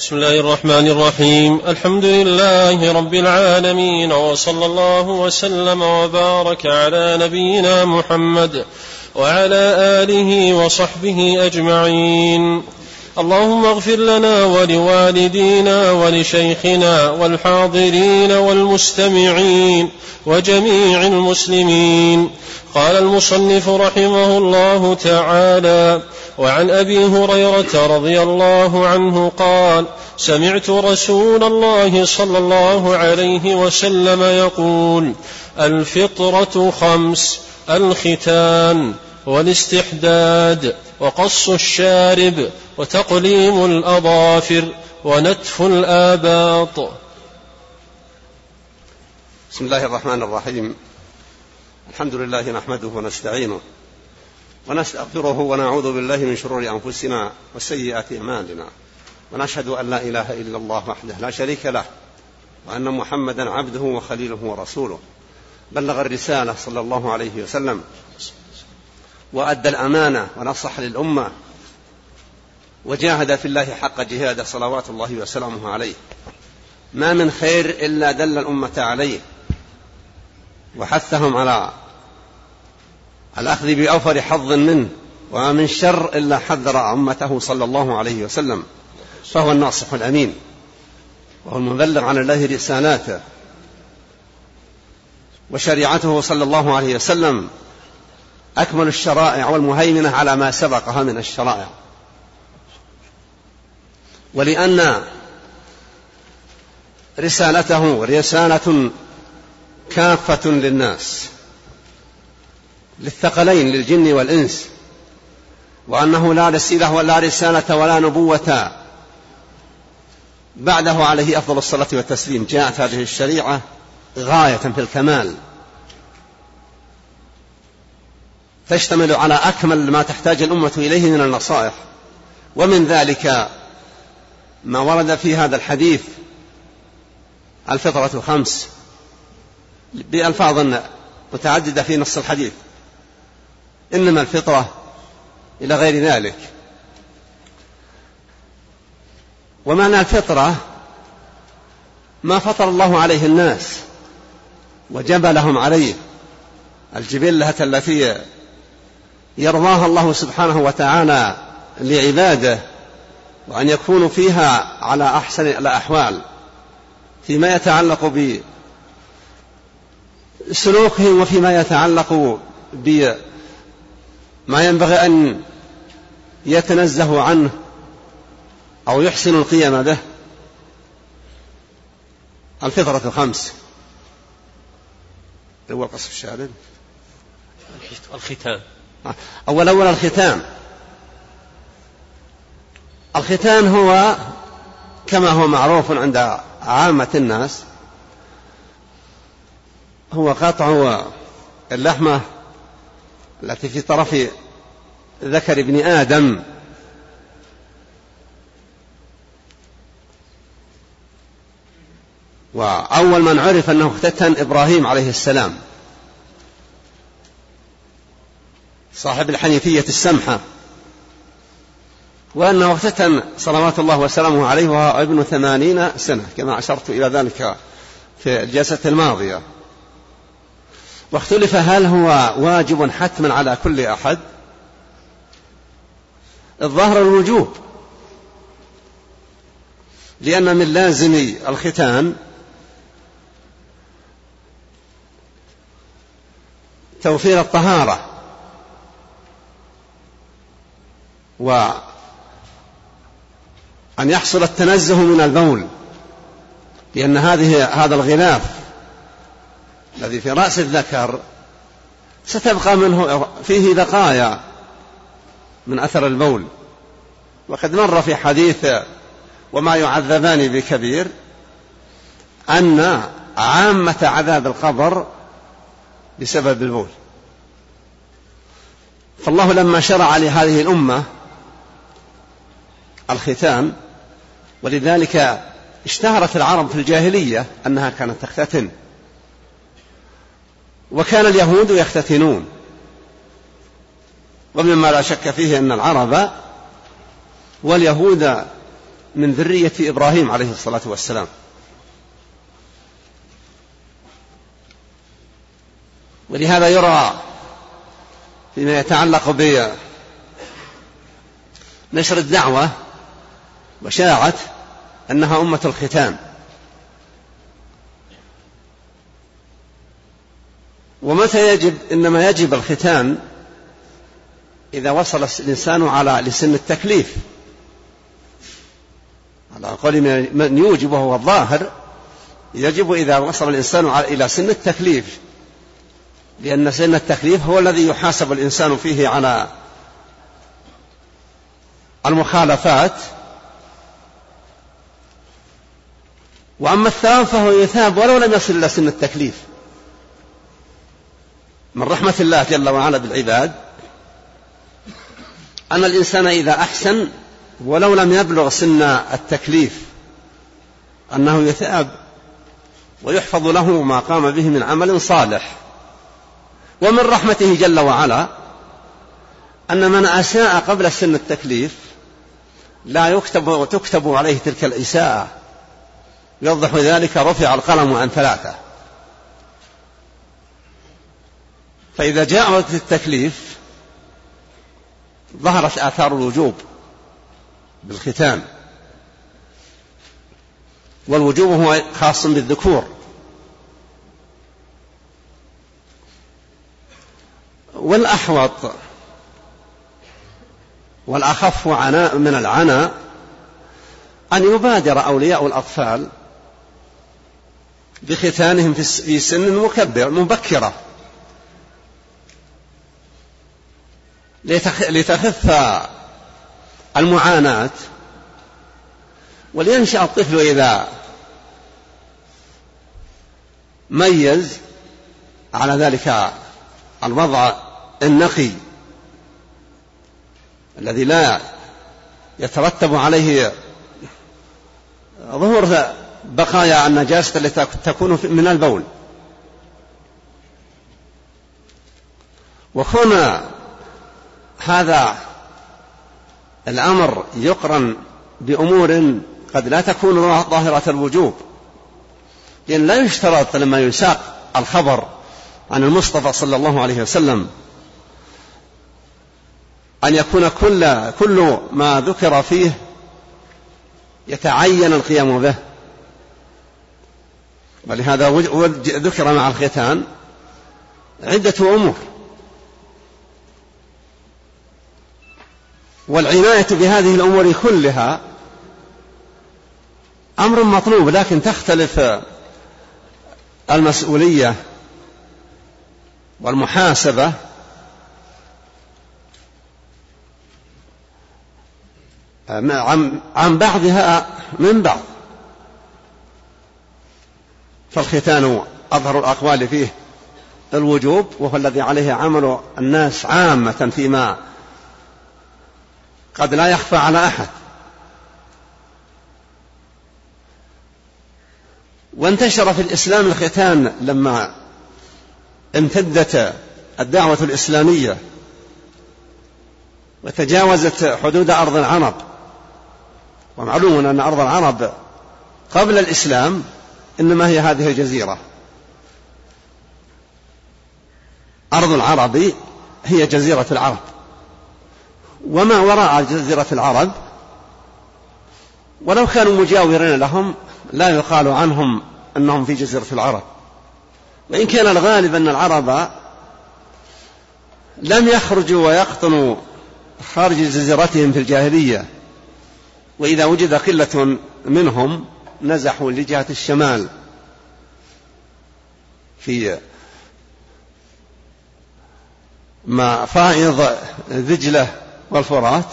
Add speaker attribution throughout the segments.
Speaker 1: بسم الله الرحمن الرحيم. الحمد لله رب العالمين وصلى الله وسلم وبارك على نبينا محمد وعلى آله وصحبه أجمعين. اللهم اغفر لنا ولوالدينا ولشيخنا والحاضرين والمستمعين وجميع المسلمين. قال المصنف رحمه الله تعالى وعن أبي هريرة رضي الله عنه قال سمعت رسول الله صلى الله عليه وسلم يقول الفطرة خمس الختان والاستحداد وقص الشارب وتقليم الأظافر ونتف الآباط.
Speaker 2: بسم الله الرحمن الرحيم. الحمد لله نحمده ونستعينه ونستغفره ونعوذ بالله من شرور أنفسنا وسيئات أعمالنا. ونشهد أن لا إله إلا الله وحده لا شريك له وأن محمدا عبده وخليله ورسوله. بلغ الرسالة صلى الله عليه وسلم وأدى الأمانة ونصح للأمة وجاهد في الله حق جهاده صلوات الله وسلامه عليه. ما من خير إلا دل الأمة عليه وحثهم على الأخذ بأوفر حظ منه وما من شر إلا حذر أمته صلى الله عليه وسلم فهو الناصح الأمين وهو المبلغ عن الله رسالاته وشريعته صلى الله عليه وسلم أكمل الشرائع والمهيمنة على ما سبقها من الشرائع. ولأن رسالته رسالة كافة للناس. للثقلين للجن والإنس. وأنه لا رسيلة ولا رسالة ولا نبوة. بعده عليه أفضل الصلاة والتسليم. جاءت هذه الشريعة غاية في الكمال. تشتمل على أكمل ما تحتاج الأمة إليه من النصائح. ومن ذلك ما ورد في هذا الحديث الفطرة خمس بألفاظ متعددة في نص الحديث. إنما الفطرة إلى غير ذلك. ومعنى الفطرة ما فطر الله عليه الناس وجبلهم عليه. الجبلة التي يرضاها الله سبحانه وتعالى لعباده وأن يكونوا فيها على أحسن الأحوال فيما يتعلق بسلوكهم وفيما يتعلق ما ينبغي أن يتنزه عنه أو يحسن القيم به. الفطرة خمس هو قصف الشارب
Speaker 1: الختان.
Speaker 2: أول أول الختان. الختان هو كما هو معروف عند عامة الناس هو قطع اللحمة التي في طرف ذكر ابن آدم. وأول من عرف أنه اختتن إبراهيم عليه السلام. صاحب الحنيفية السمحة. وأنه اختتن صلوات الله وسلامه عليه وهو ابن ثمانين سنة كما أشرت إلى ذلك في الجلسة الماضية. واختلف هل هو واجب حتما على كل أحد؟ الظاهر الوجوب. لأن من لازم الختان توفير الطهارة وأن يحصل التنزه من البول لأن هذه هذا الغلاف الذي في رأس الذكر ستبقى منه فيه بقايا من أثر البول. وقد مر في حديث وما يعذبان بكبير أن عامة عذاب القبر بسبب البول. فالله لما شرع لهذه الأمة الختان ولذلك اشتهرت العرب في الجاهلية أنها كانت تختتن. وكان اليهود يختتنون. ومما لا شك فيه أن العرب واليهود من ذرية إبراهيم عليه الصلاة والسلام. ولهذا يرى فيما يتعلق بنشر الدعوة وشاعت أنها أمة الختان ومتى يجب إنما يجب الختان إذا وصل الإنسان على لسن التكليف. على قول من يوجب وهو الظاهر يجب إذا وصل الإنسان إلى سن التكليف. لأن سن التكليف هو الذي يحاسب الإنسان فيه على المخالفات. وأما الثواب فهو يثاب ولو لم يصل إلى سن التكليف. من رحمة الله جل وعلا بالعباد أن الإنسان إذا أحسن ولو لم يبلغ سن التكليف أنه يثاب ويحفظ له ما قام به من عمل صالح. ومن رحمته جل وعلا أن من أساء قبل سن التكليف لا يكتب وتكتب عليه تلك الإساءة. يوضح ذلك رفع القلم عن ثلاثة. فإذا جاء وقت التكليف ظهرت آثار الوجوب بالختان والوجوب هو خاص بالذكور. والأحوط والأخف عناء من العناء أن يبادر أولياء الأطفال بختانهم في سن مكبر مبكرة. لتخف المعاناة ولينشأ الطفل إذا ميز على ذلك الوضع النقي الذي لا يترتب عليه ظهور بقايا النجاسة التي تكون من البول. وكون هذا الأمر يقرن بأمور قد لا تكون ظاهرة الوجوب لأن لا يشترط لما يساق الخبر عن المصطفى صلى الله عليه وسلم أن يكون كل كل ما ذكر فيه يتعين القيام به. ولهذا ذكر مع الختان عدة أمور. والعناية بهذه الأمور كلها أمر مطلوب لكن تختلف المسؤولية والمحاسبة عن بعضها من بعض. فالختان أظهر الأقوال فيه الوجوب وهو الذي عليه عمل الناس عامة فيما قد لا يخفى على أحد. وانتشر في الإسلام الختان لما امتدت الدعوة الإسلامية وتجاوزت حدود أرض العرب ومعلوم أن أرض العرب قبل الإسلام إنما هي هذه الجزيرة. أرض العرب هي جزيرة العرب. وما وراء جزيرة العرب ولو كانوا مجاورين لهم لا يقال عنهم أنهم في جزيرة العرب. وإن كان الغالب أن العرب لم يخرجوا ويقطنوا خارج جزيرتهم في الجاهلية وإذا وجد قلة منهم نزحوا لجهة الشمال في ما فائض ذجلة والفرات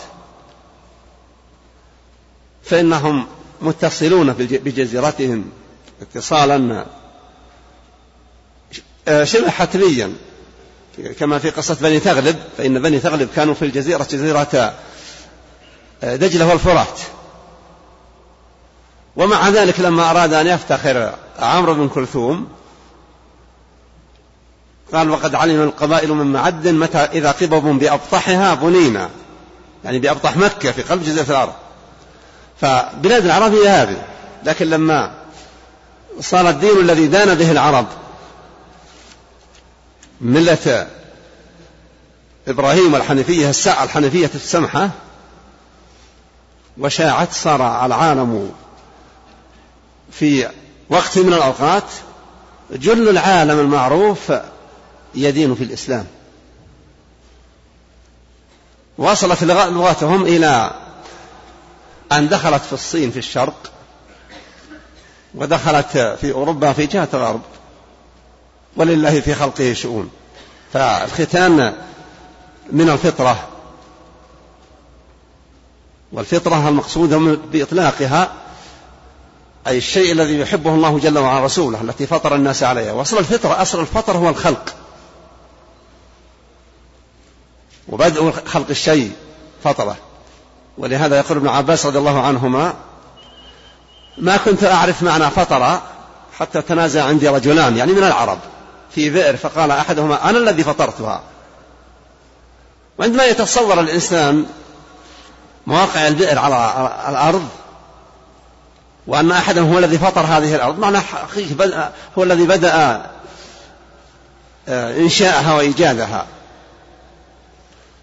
Speaker 2: فإنهم متصلون بجزيرتهم اتصالا آه، شبه حتميا. كما في قصة بني تغلب فإن بني تغلب كانوا في الجزيرة جزيرة آه، دجلة والفرات. ومع ذلك لما أراد أن يفتخر عمرو بن كلثوم قال وقد علم القبائل من معد متى إذا قبب بأبطحها بنينا. يعني بأبطح مكة في قلب جزيرة العرب. فبلاد العرب هي هذه. لكن لما صار الدين الذي دان به العرب ملة إبراهيم الحنيفية الحنيفية السمحة وشاعت صار العالم في وقت من الأوقات جل العالم المعروف يدين في الإسلام. وصلت لغتهم إلى أن دخلت في الصين في الشرق ودخلت في أوروبا في جهة الغرب ولله في خلقه شؤون. فالختان من الفطرة والفطرة المقصودة بإطلاقها أي الشيء الذي يحبه الله جل وعلا رسوله التي فطر الناس عليها. وأصل الفطرة أصل الفطر هو الخلق. وبدء خلق الشيء فطرة. ولهذا يقول ابن عباس رضي الله عنهما ما كنت أعرف معنى فطر حتى تنازع عندي رجلان يعني من العرب في بئر فقال أحدهما أنا الذي فطرتها. وعندما يتصور الإنسان مواقع البئر على الأرض وأن أحدهم هو الذي فطر هذه الأرض معنى حقيقي هو الذي بدأ آه، إنشاءها وإيجادها.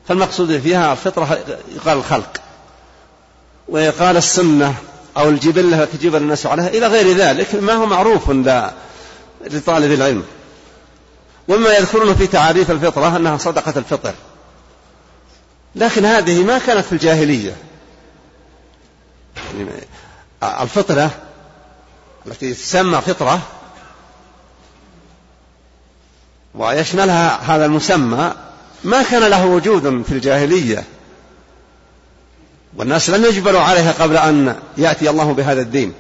Speaker 2: فالمقصود فيها الفطرة يقال الخلق ويقال السنة أو الجبلة التي جبل الناس عليها إلى غير ذلك ما هو معروف لطالب العلم. وما يذكرونه في تعاريف الفطرة أنها صدقة الفطر. لكن هذه ما كانت في الجاهلية. يعني الفطرة التي تسمى فطرة ويشملها هذا المسمى ما كان له وجود في الجاهلية. والناس لم يجبروا عليها قبل أن يأتي الله بهذا الدين.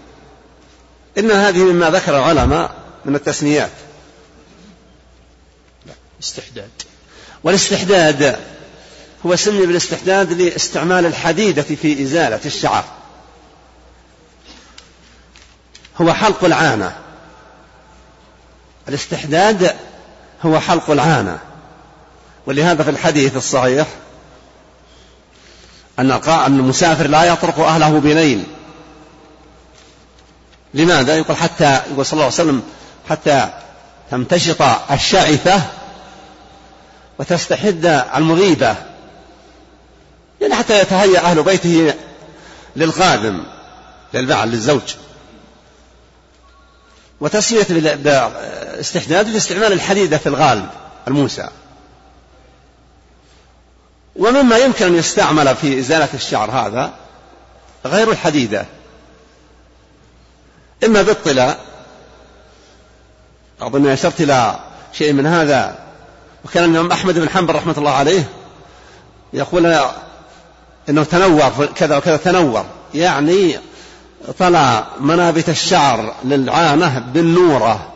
Speaker 2: إن هذه مما ذكر العلماء من التسميات.
Speaker 3: استحداد.
Speaker 2: والاستحداد هو سمي بالاستحداد لاستعمال الحديدة في إزالة الشعر. هو حلق العانة. الاستحداد هو حلق العانة. ولهذا في الحديث الصحيح أن المسافر لا يطرق أهله بليل. لماذا؟ يقول حتى يقول صلى الله عليه وسلم حتى تمتشط الشعثة وتستحد المغيبة. يعني حتى يتهيأ أهل بيته للقادم للبعل للزوج. وتسمية باستحداد باستعمال الحديدة في الغالب الموسى. ومما يمكن أن يستعمل في إزالة الشعر هذا غير الحديدة. إما بالطلاء أظن أشرت إلى شيء من هذا. وكان الإمام أحمد بن حنبل رحمة الله عليه يقول إنه تنور كذا وكذا تنور. يعني طلع منابت الشعر للعانة بالنورة.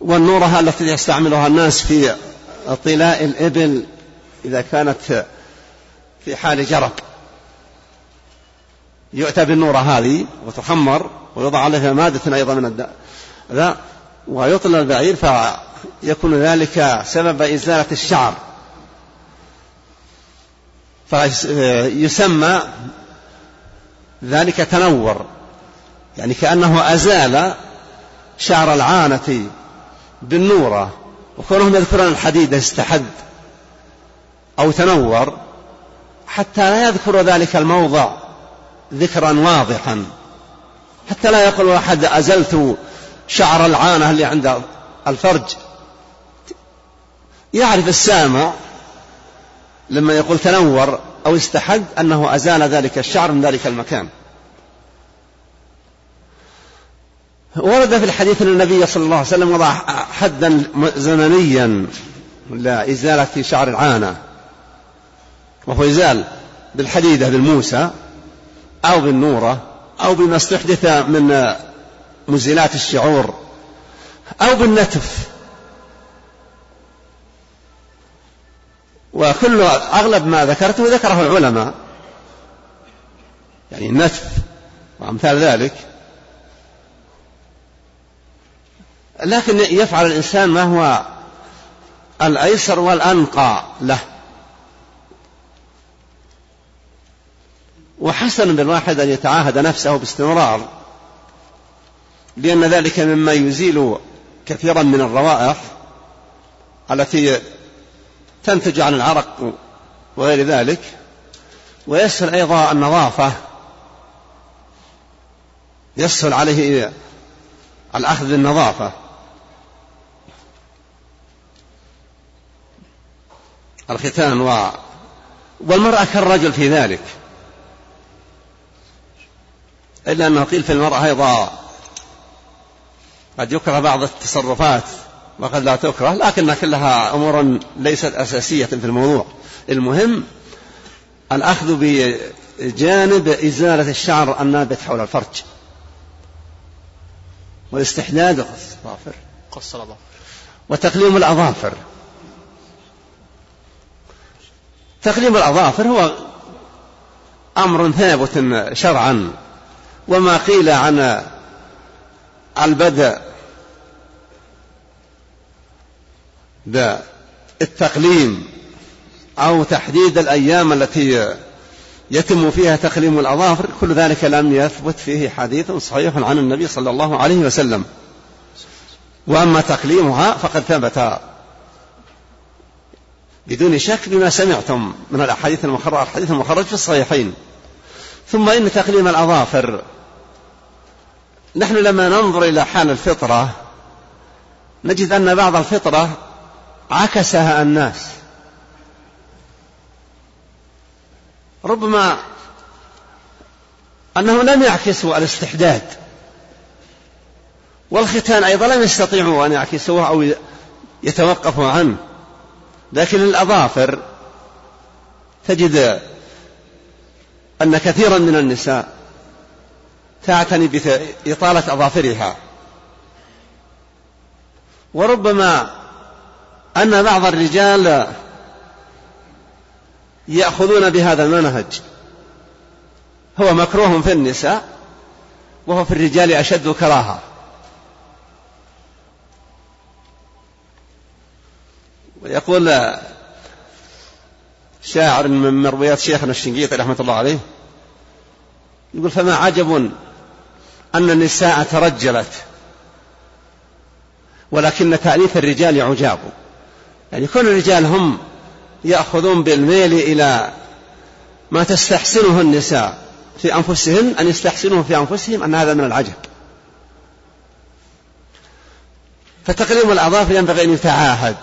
Speaker 2: والنورة التي يستعملها الناس في طلاء الإبل إذا كانت في حال جرب يؤتى بالنورة هذه وتخمر ويوضع عليها مادة أيضا من الداء. ويطل البعير فيكون ذلك سبب إزالة الشعر. فيسمى ذلك تنور. يعني كأنه أزال شعر العانة بالنورة. وكونهم يذكرون الحديد استحد أو تنور حتى لا يذكر ذلك الموضع ذكرا واضحا. حتى لا يقول أحد أزلت شعر العانة اللي عند الفرج. يعرف السامع لما يقول تنور أو استحد أنه أزال ذلك الشعر من ذلك المكان. ورد في الحديث أن النبي صلى الله عليه وسلم وضع حدا زمنيا لإزالة شعر العانة وهو يزال بالحديدة بالموسى أو بالنورة أو بما استحدث من مزيلات الشعور أو بالنتف. وكل أغلب ما ذكرته ذكره العلماء يعني النتف وأمثال ذلك. لكن يفعل الإنسان ما هو الأيسر والأنقى له. وحسن بالواحد أن يتعاهد نفسه باستمرار لأن ذلك مما يزيل كثيرا من الروائح التي تنتج عن العرق وغير ذلك. ويسهل أيضا النظافة يسهل عليه الأخذ بالنظافة. الختان و والمرأة كالرجل في ذلك. إلا أنه قيل في المرأة أيضا قد يكره بعض التصرفات وقد لا تكره لكنها كلها أمور ليست أساسية في الموضوع. المهم الأخذ بجانب إزالة الشعر النابت حول الفرج والاستحداد الأظافر
Speaker 3: قص الأظافر
Speaker 2: وتقليم الأظافر. تقليم الأظافر هو أمر ثابت شرعا. وما قيل عن البدء بالتقليم أو تحديد الأيام التي يتم فيها تقليم الأظافر كل ذلك لم يثبت فيه حديث صحيح عن النبي صلى الله عليه وسلم. وأما تقليمها فقد ثبت بدون شك بما سمعتم من الأحاديث المخرجة الحديث المخرج في الصحيحين. ثم إن تقليم الأظافر. نحن لما ننظر إلى حال الفطرة نجد أن بعض الفطرة عكسها الناس. ربما أنه لم يعكسوا الاستحداد. والختان أيضا لم يستطيعوا أن يعكسوه أو يتوقفوا عنه. لكن الأظافر تجد أن كثيرا من النساء تعتني بإطالة أظافرها. وربما أن بعض الرجال يأخذون بهذا المنهج. هو مكروه في النساء وهو في الرجال أشد كراهة. ويقول شاعر من مرويات شيخنا الشنقيطي رحمة الله عليه يقول فما عجب أن النساء ترجلت ولكن تأليف الرجال عجاب. يعني كل الرجال هم يأخذون بالميل إلى ما تستحسنه النساء في أنفسهن أن يستحسنوه في أنفسهم أن هذا من العجب. فتقليم الأظافر ينبغي أن يتعاهد.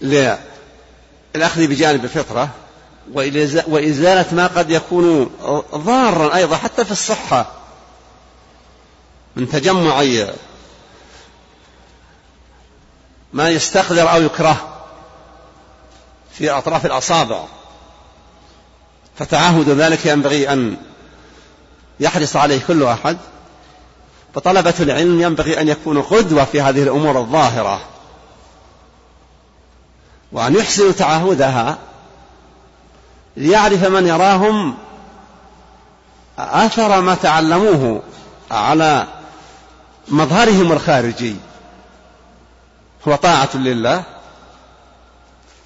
Speaker 2: للأخذ بجانب الفطرة وإزالة ما قد يكون ضارا أيضا حتى في الصحة من تجمع ما يستقذر أو يكره في أطراف الأصابع. فتعاهد ذلك ينبغي أن يحرص عليه كل أحد. فطلبة العلم ينبغي أن يكونوا قدوة في هذه الأمور الظاهرة. وأن يحسنوا تعهدها ليعرف من يراهم أثر ما تعلموه على مظهرهم الخارجي. هو طاعة لله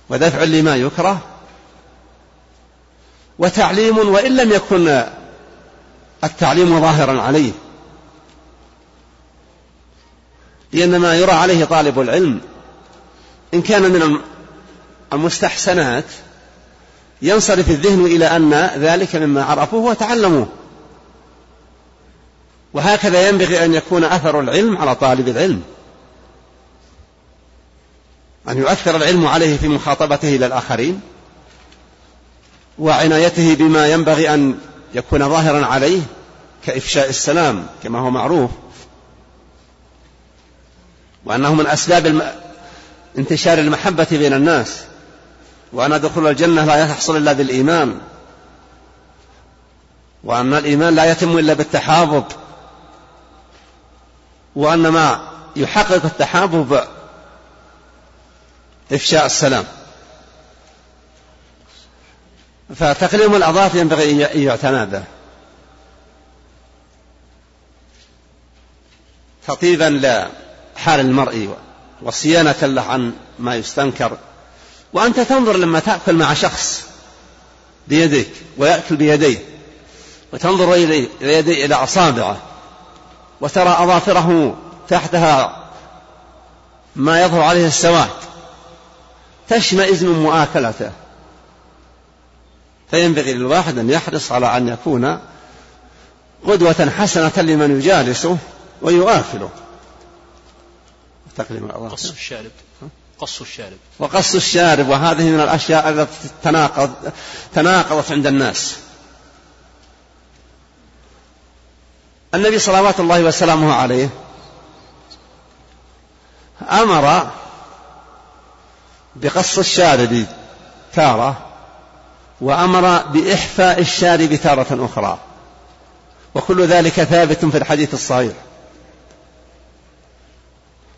Speaker 2: ودفع لما يكره وتعليم وإن لم يكن التعليم ظاهرا عليه. لأن ما يرى عليه طالب العلم إن كان من المستحسنات ينصرف الذهن إلى أن ذلك مما عرفوه وتعلموه. وهكذا ينبغي أن يكون أثر العلم على طالب العلم. أن يؤثر العلم عليه في مخاطبته إلى الآخرين وعنايته بما ينبغي أن يكون ظاهرا عليه كإفشاء السلام كما هو معروف. وأنه من أسباب انتشار المحبة بين الناس. وأن دخول الجنة لا يحصل إلا بالإيمان. وأن الإيمان لا يتم إلا بالتحابب. وأن ما يحقق التحابب إفشاء السلام. فتقليم الأظافر ينبغي أن يعتنى به. تطيبا لحال المرء وصيانة له عن ما يستنكر. وأنت تنظر لما تأكل مع شخص بيديك ويأكل بيديه وتنظر إلى, إلى أصابعه وترى أظافره تحتها ما يظهر عليه السواد تشمئز من مؤاكلته. فينبغي للواحد أن يحرص على أن يكون قدوة حسنة لمن يجالسه ويؤاكله
Speaker 3: تقليم قص الشارب قص الشارب.
Speaker 2: وقص الشارب وهذه من الأشياء التي تناقض تناقضت عند الناس. النبي صلوات الله وسلامه عليه أمر بقص الشارب تارة وأمر بإحفاء الشارب تارة أخرى. وكل ذلك ثابت في الحديث الصحيح.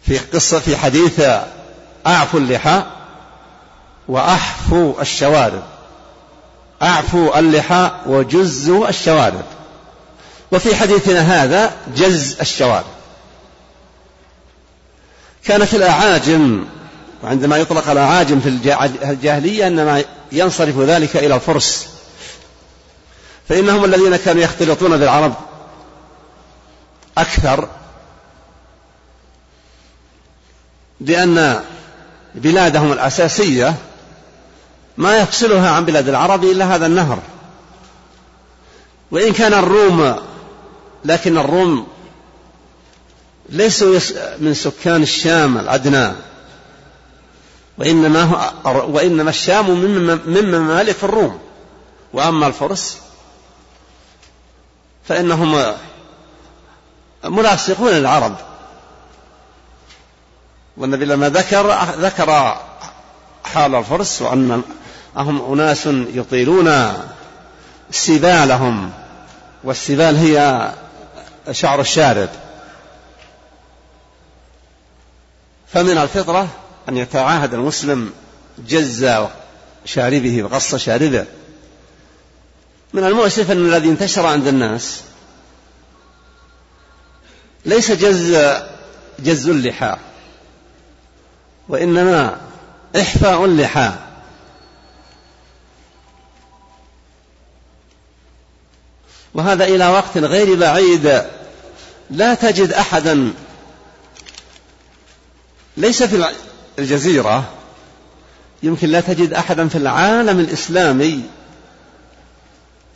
Speaker 2: في قصة في حديث أعفوا اللحى وأحفوا الشوارب. أعفوا اللحى وجزوا الشوارب. وفي حديثنا هذا جز الشوارب. كانت الأعاجم وعندما يطلق الأعاجم في الجاهلية إنما ينصرف ذلك إلى الفرس. فإنهم الذين كانوا يختلطون بالعرب أكثر لأن بلادهم الأساسية ما يفصلها عن بلاد العرب إلا هذا النهر. وإن كان الروم لكن الروم ليسوا من سكان الشام الأدنى. وإنما, وإنما الشام من ممالك الروم. وأما الفرس فإنهم ملاصقون للعرب. والنبي لما ذكر ذكر حال الفرس وأن هم أناس يطيلون سبالهم والسبال هي شعر الشارب فمن الفطرة أن يتعاهد المسلم جز شاربه وقص شاربه. من المؤسف أن الذي انتشر عند الناس ليس جز جز اللحى. وإنما إحفاء اللحى وهذا إلى وقت غير بعيد. لا تجد أحدا. ليس في الجزيرة. يمكن لا تجد أحدا في العالم الإسلامي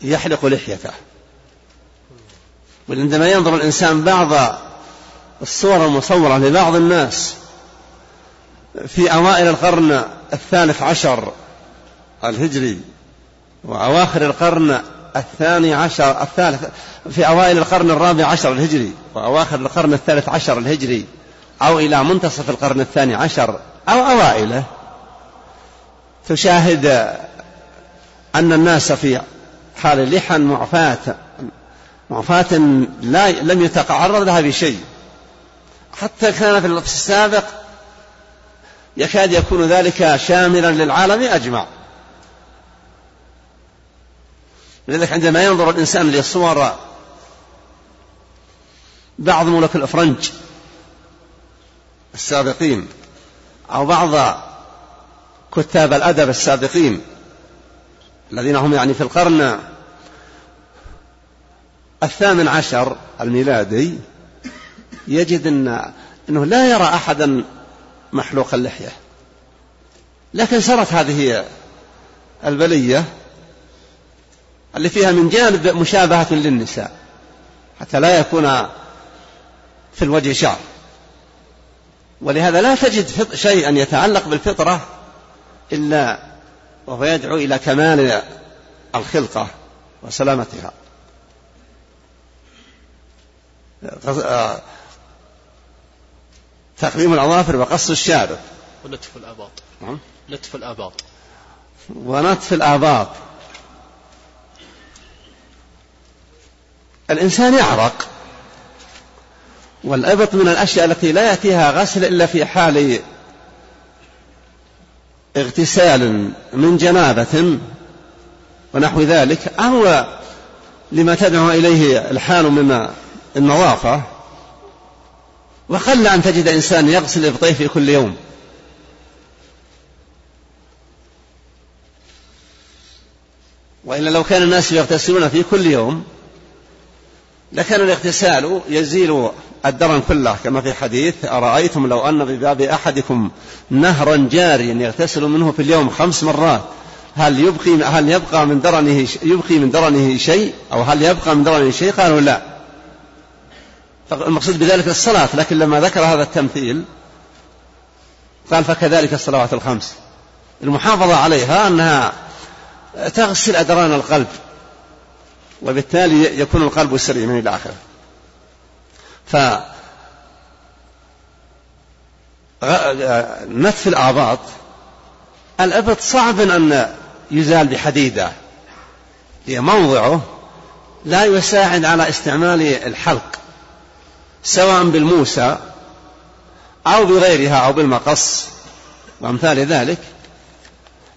Speaker 2: يحلق لحيته. وعندما ينظر الإنسان بعض الصور المصورة لبعض الناس في أوائل القرن الثالث عشر الهجري وأواخر القرن الثاني عشر الثالث في أوائل القرن الرابع عشر الهجري وأواخر القرن الثالث عشر الهجري أو إلى منتصف القرن الثاني عشر أو أوائله. تشاهد أن الناس في حال اللحى معفاة معفاة لا لم يتعرض لها بشيء. حتى كان في السابق يكاد يكون ذلك شاملا للعالم أجمع. لذلك عندما ينظر الإنسان لصور بعض ملوك الأفرنج السابقين أو بعض كتاب الأدب السابقين الذين هم يعني في القرن الثامن عشر الميلادي يجد أن أنه لا يرى أحدا محلوق اللحية. لكن سرت هذه البلية اللي فيها من جانب مشابهة للنساء حتى لا يكون في الوجه شعر. ولهذا لا تجد شيئا يتعلق بالفطرة إلا وهو يدعو إلى كمال الخلقة وسلامتها. تقليم الأظافر وقص الشارب.
Speaker 3: ونتف الآباط. نعم. نتف الآباط.
Speaker 2: ونتف الآباط. الإنسان يعرق. والإبط من الأشياء التي لا يأتيها غسل إلا في حال اغتسال من جنابة ونحو ذلك. أو لما تدعو إليه الحال من النظافة. وقل أن تجد إنسان يغسل إبطيه في كل يوم. وإلا لو كان الناس يغتسلون في كل يوم لكان الاغتسال يزيل الدرن كله كما في حديث أرأيتم لو أن بباب أحدكم نهرا جاريا يغتسل منه في اليوم خمس مرات هل يبقي هل يبقى من درنه يبقي من درنه شيء؟ أو هل يبقى من درنه شيء؟ قالوا لا. المقصود بذلك الصلاة لكن لما ذكر هذا التمثيل قال فكذلك الصلوات الخمس. المحافظة عليها أنها تغسل أدران القلب وبالتالي يكون القلب سليما إلى آخره. ف نتف الآباط الإبط صعب أن يزال بحديدة. هي موضعه لا يساعد على استعمال الحلق. سواء بالموسى أو بغيرها أو بالمقص وأمثال ذلك.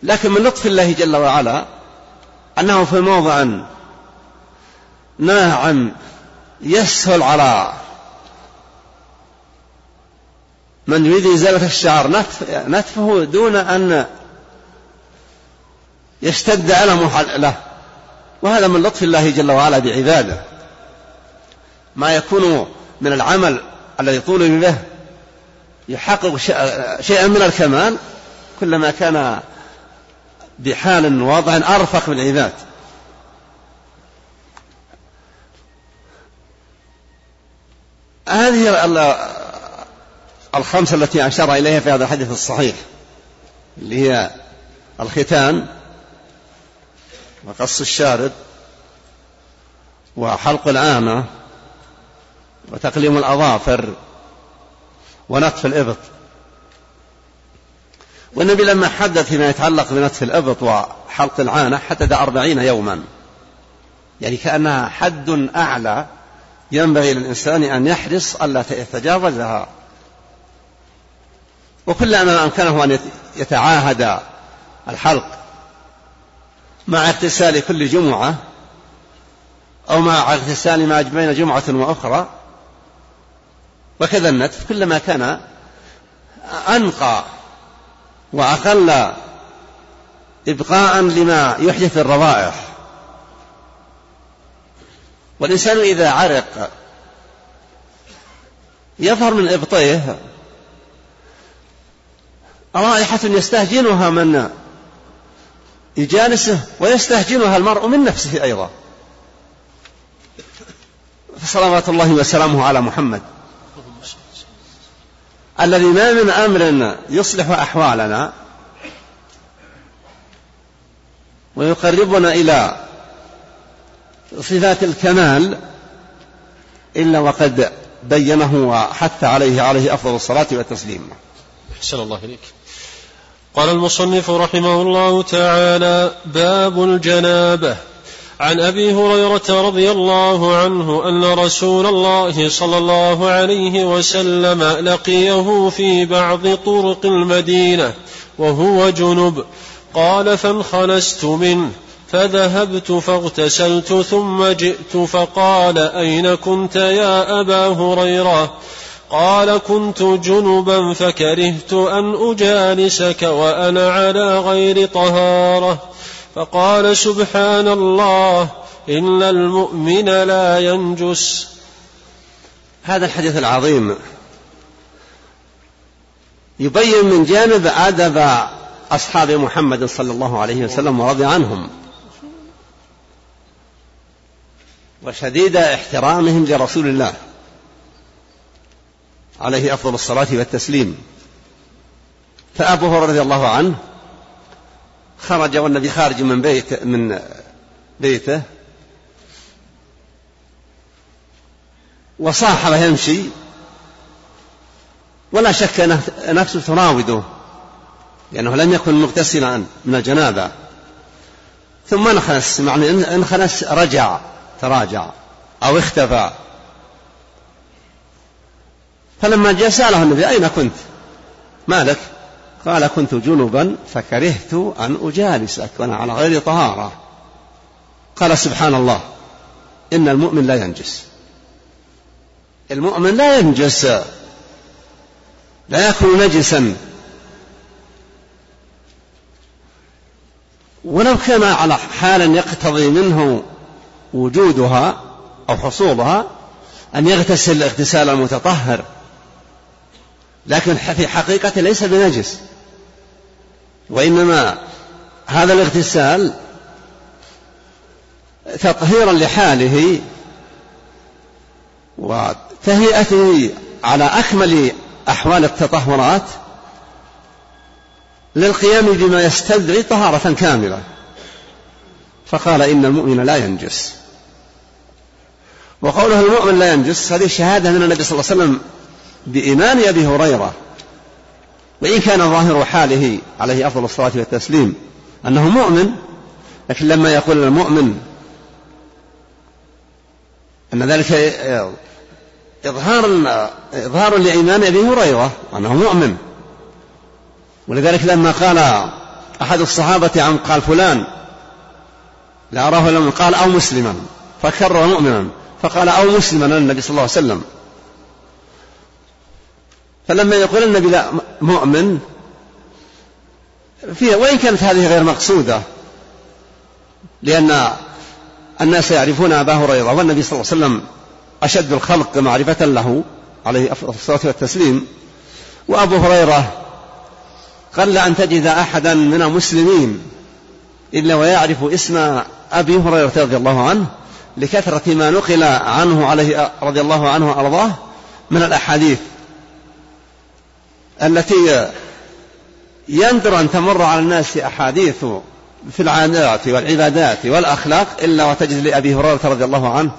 Speaker 2: لكن من لطف الله جل وعلا أنه في موضع ناعم يسهل على من يريد إزالة الشعر نتفه دون أن يشتد ألمه له. وهذا من لطف الله جل وعلا بعباده. ما يكون من العمل الذي طول به يحقق شيئا من الكمال كلما كان بحال ووضع أرفق بالعباد. هذه الخمسة التي أشار إليها في هذا الحديث الصحيح اللي هي الختان وقص الشارب وحلق العامة وتقليم الأظافر ونتف الإبط. والنبي لما حدث فيما يتعلق بنتف الإبط وحلق العانة حدد أربعين يوما. يعني كأنها حد أعلى ينبغي للإنسان أن يحرص ألا يتجاوزها. وكلما أمكنه أن يتعاهد الحلق مع اغتسال كل جمعة أو مع اغتسال ما بين جمعة وأخرى وكذا النتف كلما كان أنقى وأقل إبقاء لما يحدث الروائح. والإنسان إذا عرق يظهر من إبطيه رائحة يستهجنها من يجالسه ويستهجنها المرء من نفسه أيضا. فصلوات الله وسلامه على محمد. الذي ما من أمر يصلح أحوالنا ويقربنا إلى صفات الكمال إلا وقد بينه وحث عليه عليه أفضل الصلاة والتسليم.
Speaker 3: أحسن الله إليك.
Speaker 1: قال المصنف رحمه الله تعالى باب الجنابة. عن أبي هريرة رضي الله عنه أن رسول الله صلى الله عليه وسلم لقيه في بعض طرق المدينة وهو جنب. قال فانخنست منه فذهبت فاغتسلت ثم جئت فقال أين كنت يا أبا هريرة؟ قال كنت جنبا فكرهت أن أجالسك وأنا على غير طهارة. فقال سبحان الله إن المؤمن لا ينجس.
Speaker 2: هذا الحديث العظيم. يبين من جانب أدب أصحاب محمد صلى الله عليه وسلم ورضي عنهم. وشديد احترامهم لرسول الله عليه أفضل الصلاة والتسليم. فأبو هريرة رضي الله عنه خرج والنبي خارج من بيت من بيته. وصاحب يمشي. ولا شك أن نفسه تراوده. لأنه لم يكن مغتسلا من الجنابة. ثم انخنس يعني انخنس رجع تراجع أو اختفى. فلما جاء سأله النبي أين كنت؟ ما لك قال كنت جنبا فكرهت أن أجالسك وأنا على غير طهارة. قال سبحان الله إن المؤمن لا ينجس. المؤمن لا ينجس لا يكون نجسا. ولو كان على حال يقتضي منه وجودها أو حصولها أن يغتسل اغتسال المتطهر لكن في حقيقة ليس بنجس. وإنما هذا الاغتسال تطهيرا لحاله وتهيئته على أكمل أحوال التطهرات للقيام بما يستدعي طهارة كاملة. فقال إن المؤمن لا ينجس. وقوله المؤمن لا ينجس هذه شهادة من النبي صلى الله عليه وسلم بإيمان أبي هريرة. وإن كان ظاهر حاله عليه أفضل الصلاة والتسليم أنه مؤمن لكن لما يقول المؤمن أن ذلك إظهار إظهار لإيمان أبي هريرة أنه مؤمن. ولذلك لما قال أحد الصحابة عن قال فلان لا أراه إلا قال أو مسلما فكرر مؤمنا فقال أو مسلما النبي صلى الله عليه وسلم. فلما يقول النبي لا مؤمن فيها وإن كانت هذه غير مقصودة لأن الناس يعرفون أبا هريرة والنبي صلى الله عليه وسلم أشد الخلق معرفة له عليه الصلاة والتسليم. وأبو هريرة قل أن تجد أحدا من المسلمين إلا ويعرف اسم أبي هريرة رضي الله عنه لكثرة ما نقل عنه عليه رضي الله عنه وأرضاه من الأحاديث. التي يندر أن تمر على الناس أحاديث في العادات والعبادات والأخلاق إلا وتجد لأبي هريرة رضي الله عنه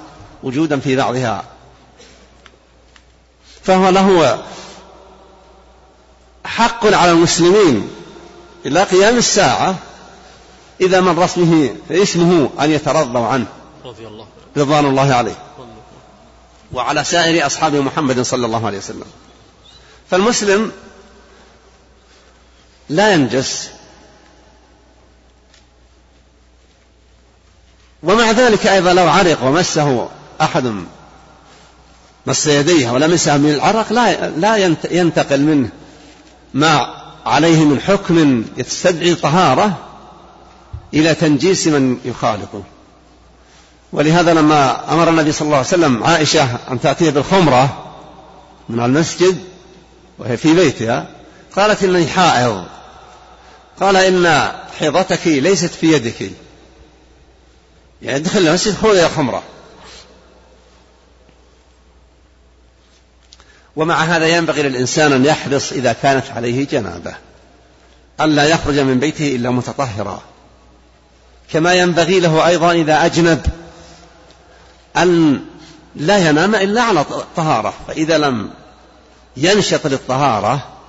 Speaker 2: وجودا في بعضها. فهو له حق على المسلمين إلى قيام الساعة إذا من رسمه اسمه أن يترضوا عنه. رضي الله رضوان الله عليه. وعلى سائر أصحاب محمد صلى الله عليه وسلم. فالمسلم لا ينجس. ومع ذلك أيضا لو عرق ومسه أحد مس يديه ولمسه من العرق لا لا ينتقل منه. ما عليه من حكم يستدعي طهارة إلى تنجيس من يخالطه ولهذا لما أمر النبي صلى الله عليه وسلم عائشة أن تأتيه بالخمرة من المسجد وهي في بيتها قالت إني حائض. قال إن حيضتك ليست في يدك. يعني ادخل المسجد خذ يا خمرة. ومع هذا ينبغي للإنسان أن يحرص إذا كانت عليه جنابة. ألا يخرج من بيته إلا متطهرا. كما ينبغي له أيضا إذا أجنب أن لا ينام إلا على طهارة. فإذا لم ينشط للطهارة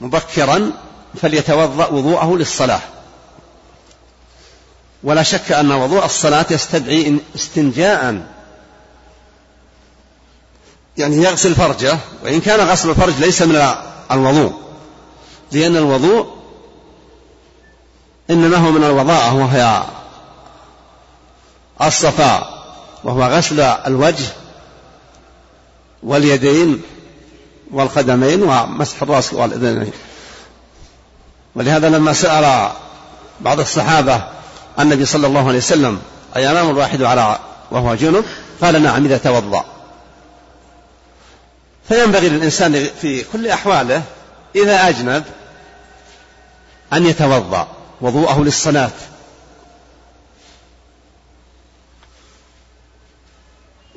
Speaker 2: مبكرا فليتوضأ وضوءه للصلاة. ولا شك أن وضوء الصلاة يستدعي استنجاء. يعني يغسل فرجه وإن كان غسل الفرج ليس من الوضوء لأن الوضوء إنما هو من الوضاءة وهي الصفاء وهو غسل الوجه واليدين والقدمين ومسح الرأس والأذنين. ولهذا لما سأل بعض الصحابة النبي صلى الله عليه وسلم أينام الواحد على وهو جنب؟ قال نعم إذا توضأ. فينبغي للإنسان في كل أحواله إذا أجنب أن يتوضأ وضوءه للصلاة.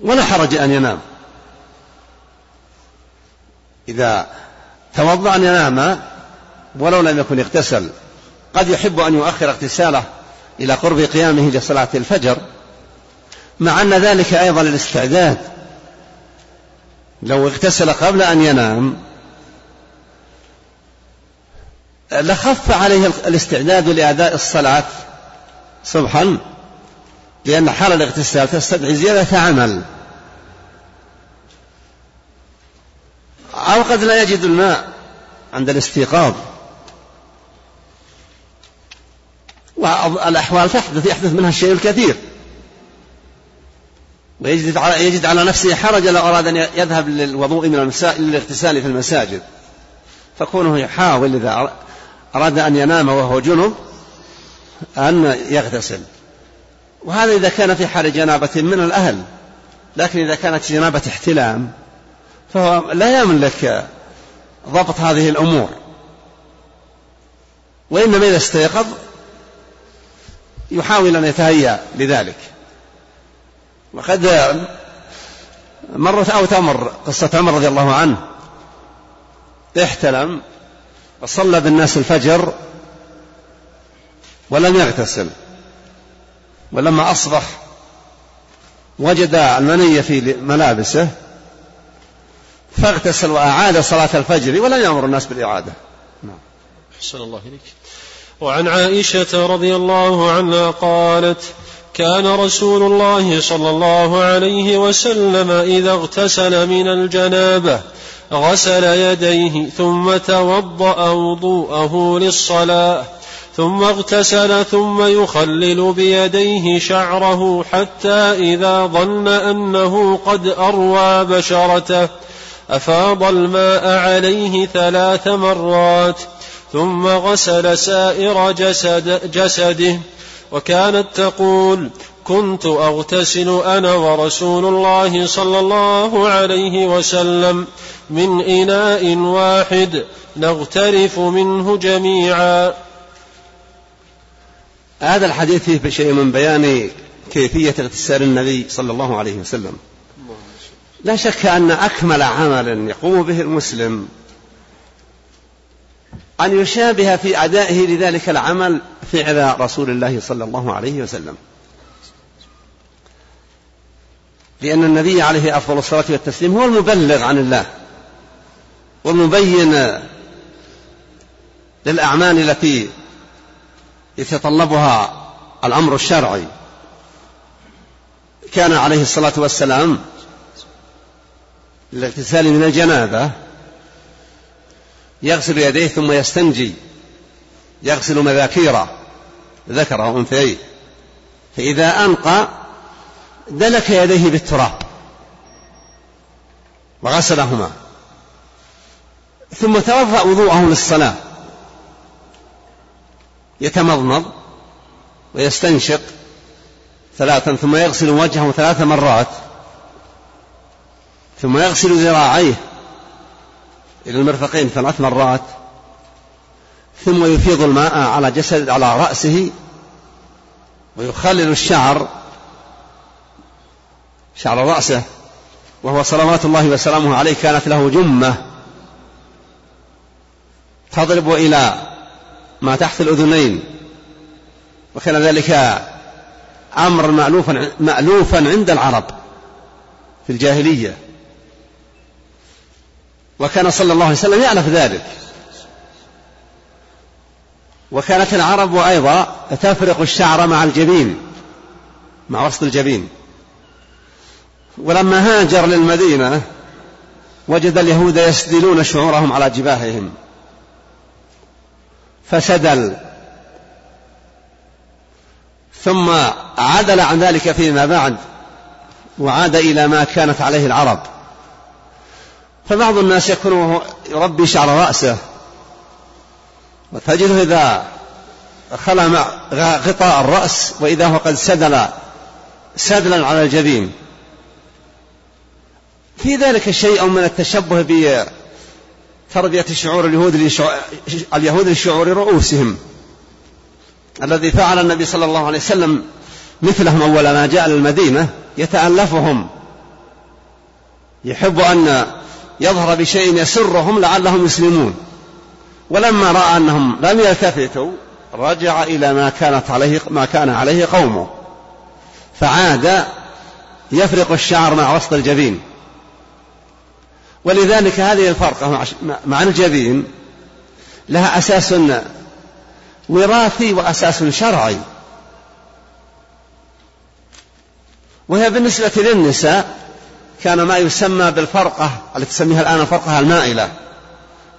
Speaker 2: ولا حرج أن ينام. إذا توضأ أن ينام ولو لم يكن اغتسل قد يحب أن يؤخر اغتساله إلى قرب قيامه لصلاة الفجر. مع أن ذلك أيضا للاستعداد. لو اغتسل قبل أن ينام لخف عليه الاستعداد لأداء الصلاة. صبحا لأن حال الاغتسال تستدعي زيادة عمل. أو قد لا يجد الماء عند الاستيقاظ. والأحوال تحدث يحدث منها الشيء الكثير. ويجد على, يجد على نفسه حرج لو أراد أن يذهب للوضوء من المساء للاغتسال في المساجد. فكونه يحاول إذا أراد أن ينام وهو جنب أن يغتسل. وهذا إذا كان في حال جنابة من الأهل لكن إذا كانت جنابة احتلام فهو لا يملك ضبط هذه الأمور. وإنما إذا استيقظ يحاول أن يتهيأ لذلك. وقد مرت أو تمر قصة عمر رضي الله عنه. احتلم وصلى بالناس الفجر ولم يغتسل. ولما أصبح وجد المنية في ملابسه فاغتسل وأعاد صلاة الفجر ولم يأمر الناس بالإعادة.
Speaker 1: نعم. أحسن الله إليك. وعن عائشة رضي الله عنها قالت كان رسول الله صلى الله عليه وسلم إذا اغتسل من الجنابة غسل يديه ثم توضأ وضوءه للصلاة ثم اغتسل ثم يخلل بيديه شعره حتى إذا ظن أنه قد أروى بشرته. أفاض الماء عليه ثلاث مرات ثم غسل سائر جسد جسده. وكانت تقول كنت أغتسل أنا ورسول الله صلى الله عليه وسلم من إناء واحد نغترف منه جميعا.
Speaker 2: هذا الحديث فيه شيء من بيان كيفية اغتسال النبي صلى الله عليه وسلم. لا شك أن أكمل عمل يقوم به المسلم أن يشابه في أدائه لذلك العمل فعل رسول الله صلى الله عليه وسلم. لأن النبي عليه أفضل الصلاة والتسليم هو المبلغ عن الله والمبين للأعمال التي يتطلبها الأمر الشرعي. كان عليه الصلاة والسلام للاغتسال من الجنابة يغسل يديه ثم يستنجي يغسل مذاكيره ذكره وانثيه فإذا أنقى دلك يديه بالتراب وغسلهما. ثم توضأ وضوءه للصلاة. يتمضمض ويستنشق ثلاثا ثم يغسل وجهه ثلاث مرات. ثم يغسل ذراعيه إلى المرفقين ثلاث مرات ثم يفيض الماء على جسد على رأسه ويخلل الشعر شعر رأسه وهو صلوات الله وسلامه عليه كانت له جمة. تضرب إلى ما تحت الأذنين وكان ذلك أمر مألوفا مألوفا عند العرب في الجاهلية. وكان صلى الله عليه وسلم يعرف ذلك. وكانت العرب أيضا تفرق الشعر مع الجبين مع وسط الجبين. ولما هاجر للمدينة وجد اليهود يسدلون شعورهم على جباههم. فسدل. ثم عدل عن ذلك فيما بعد وعاد إلى ما كانت عليه العرب. فبعض الناس يكون يربي شعر رأسه. وتجده إذا خلى غطاء الرأس وإذا هو قد سدل سدلا على الجبين. في ذلك شيء من التشبه بتربية شعور اليهود اليهود لشعور رؤوسهم. الذي فعل النبي صلى الله عليه وسلم مثلهم أول ما جاء للمدينة يتألفهم. يحب أن يظهر بشيء يسرهم لعلهم يسلمون. ولما رأى أنهم لم يلتفتوا رجع إلى ما كانت عليه ما كان عليه قومه. فعاد يفرق الشعر مع وسط الجبين. ولذلك هذه الفرقة مع الجبين لها أساس وراثي وأساس شرعي. وهي بالنسبة للنساء كان ما يسمى بالفرقة التي تسميها الآن الفرقة المائلة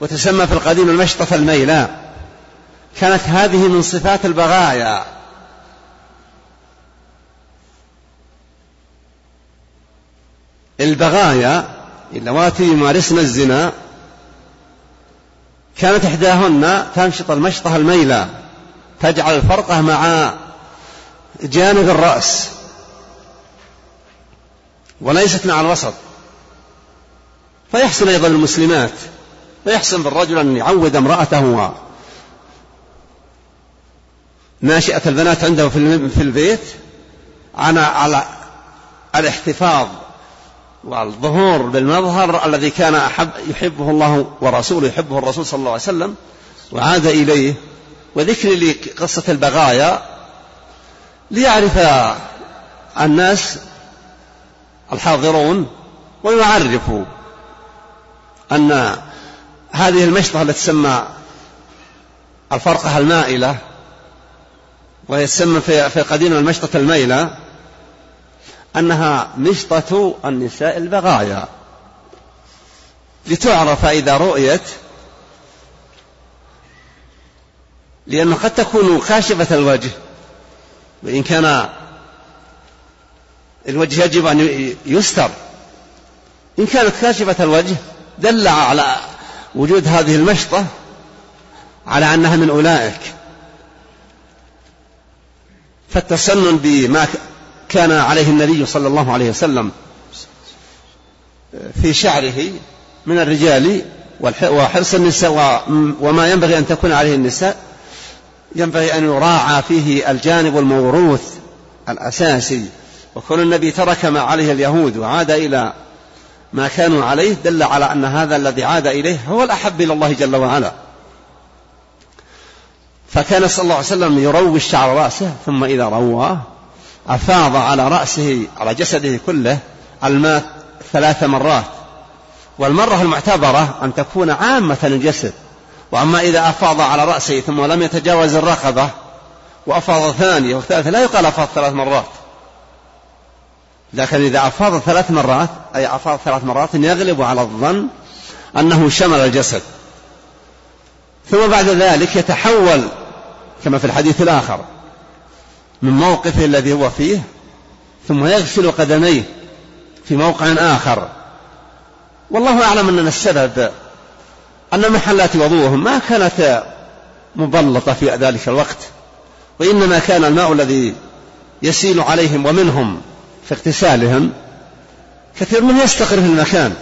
Speaker 2: وتسمى في القديم المشطة الميلة كانت هذه من صفات البغايا. البغايا اللواتي يمارسن الزنا كانت إحداهن تمشط المشطة الميلة تجعل الفرقة مع جانب الرأس. وليست مع الوسط. فيحسن أيضا المسلمات. ويحسن بالرجل أن يعود امرأته ناشئة البنات عنده في البيت على على الاحتفاظ والظهور بالمظهر الذي كان أحب يحبه الله ورسوله يحبه الرسول صلى الله عليه وسلم وعاد إليه. وذكر لي قصة البغايا ليعرف الناس الحاضرون ويعرفوا أن هذه المشطة التي تسمى الفرقة المائلة وهي تسمى في قديم المشطة الميلة أنها مشطة النساء البغايا. لتعرف إذا رؤيت لأنه قد تكون كاشفة الوجه وإن كان الوجه يجب أن يستر. إن كانت كاشفة الوجه دل على وجود هذه المشطة على أنها من أولئك. فالتسنن بما كان عليه النبي صلى الله عليه وسلم في شعره من الرجال وحرص النساء وما ينبغي أن تكون عليه النساء ينبغي أن يراعى فيه الجانب الموروث الأساسي. وكون النبي ترك ما عليه اليهود وعاد إلى ما كانوا عليه دل على أن هذا الذي عاد إليه هو الأحب إلى الله جل وعلا. فكان صلى الله عليه وسلم يروي شعر رأسه ثم إذا رواه أفاض على رأسه على جسده كله الماء ثلاث مرات. والمرة المعتبرة أن تكون عامة الجسد. وأما إذا أفاض على رأسه ثم لم يتجاوز الرقبة وأفاض ثانية وثالثة لا يقال أفاض ثلاث مرات. لكن إذا أفاض ثلاث مرات أي أفاض ثلاث مرات يغلب على الظن أنه شمل الجسد. ثم بعد ذلك يتحول كما في الحديث الآخر من موقفه الذي هو فيه ثم يغسل قدميه في موقع آخر. والله أعلم أن السبب أن محلات وضوءهم ما كانت مبلطة في ذلك الوقت وإنما كان الماء الذي يسيل عليهم ومنهم. في اغتسالهم كثير من يستقر في المكان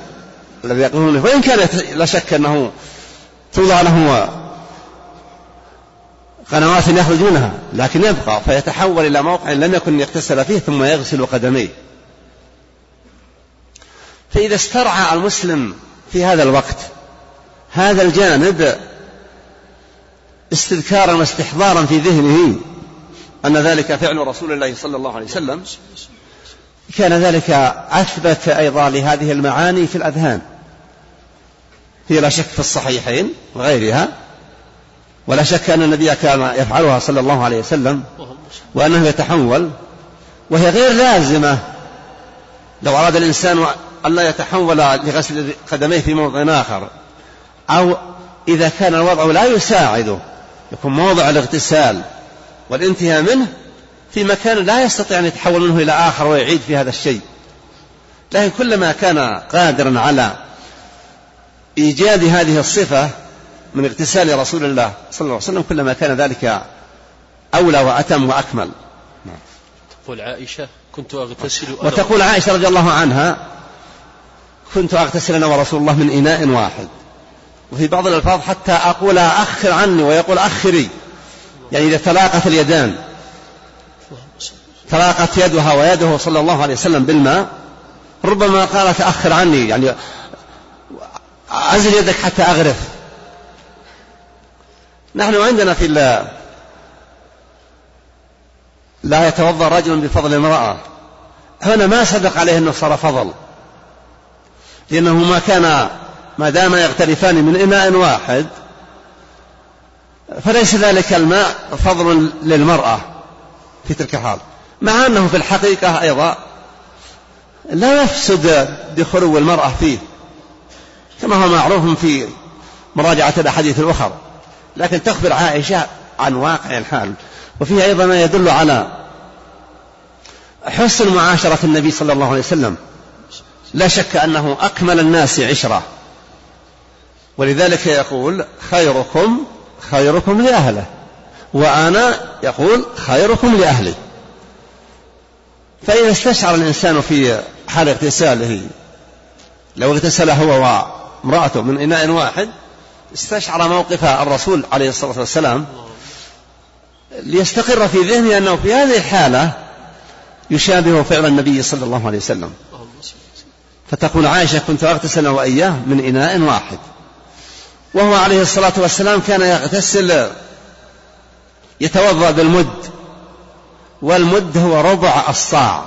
Speaker 2: الذي يقولون وإن كان لا شك أنه توضع له قنوات يخرج منها لكن يبقى فيتحول إلى موقع لم يكن يغتسل فيه ثم يغسل قدميه. فإذا استرعى المسلم في هذا الوقت هذا الجانب استذكارا واستحضارا في ذهنه أن ذلك فعل رسول الله صلى الله عليه وسلم كان ذلك أثبت أيضا لهذه المعاني في الأذهان. هي لا شك في الصحيحين وغيرها ولا شك أن النبي كان يفعلها صلى الله عليه وسلم وأنه يتحول وهي غير لازمة. لو أراد الإنسان أن لا يتحول لغسل قدميه في موضع آخر أو إذا كان الوضع لا يساعده يكون موضع الاغتسال والانتهاء منه في مكان لا يستطيع أن يتحول منه إلى آخر ويعيد في هذا الشيء. لكن كلما كان قادرا على إيجاد هذه الصفة من اغتسال رسول الله صلى الله عليه وسلم كلما كان ذلك أولى وأتم وأكمل.
Speaker 3: تقول عائشة كنت أغتسل
Speaker 2: وتقول عائشة رضي الله عنها كنت أغتسل أنا ورسول الله من إناء واحد. وفي بعض الألفاظ حتى أقول أخر عني ويقول أخري. يعني إذا تلاقت اليدان. تلاقت يدها ويده صلى الله عليه وسلم بالماء. ربما قالت أخر عني يعني أنزل يدك حتى أغرف. نحن عندنا في الله لا يتوضأ رجل بفضل امرأة. هنا ما صدق عليه إنه صار فضل. لأنه ما كان ما دام يغترفان من إناء واحد فليس ذلك الماء فضل للمرأة في تلك الحال. مع أنه في الحقيقة أيضا لا يفسد بخلو المرأة فيه كما هو معروف في مراجعة الأحاديث الأخرى. لكن تخبر عائشة عن واقع الحال. وفيها أيضا ما يدل على حسن معاشرة النبي صلى الله عليه وسلم. لا شك أنه أكمل الناس عشرة. ولذلك يقول خيركم خيركم لأهله وأنا يقول خيركم لأهلي. فإذا استشعر الإنسان في حال اغتساله لو اغتسل هو وامرأته من إناء واحد استشعر موقف الرسول عليه الصلاة والسلام ليستقر في ذهنه أنه في هذه الحالة يشابه فعل النبي صلى الله عليه وسلم. فتقول عائشة كنت أغتسل وإياه من إناء واحد. وهو عليه الصلاة والسلام كان يغتسل يتوضأ بالمد والمد هو ربع الصاع.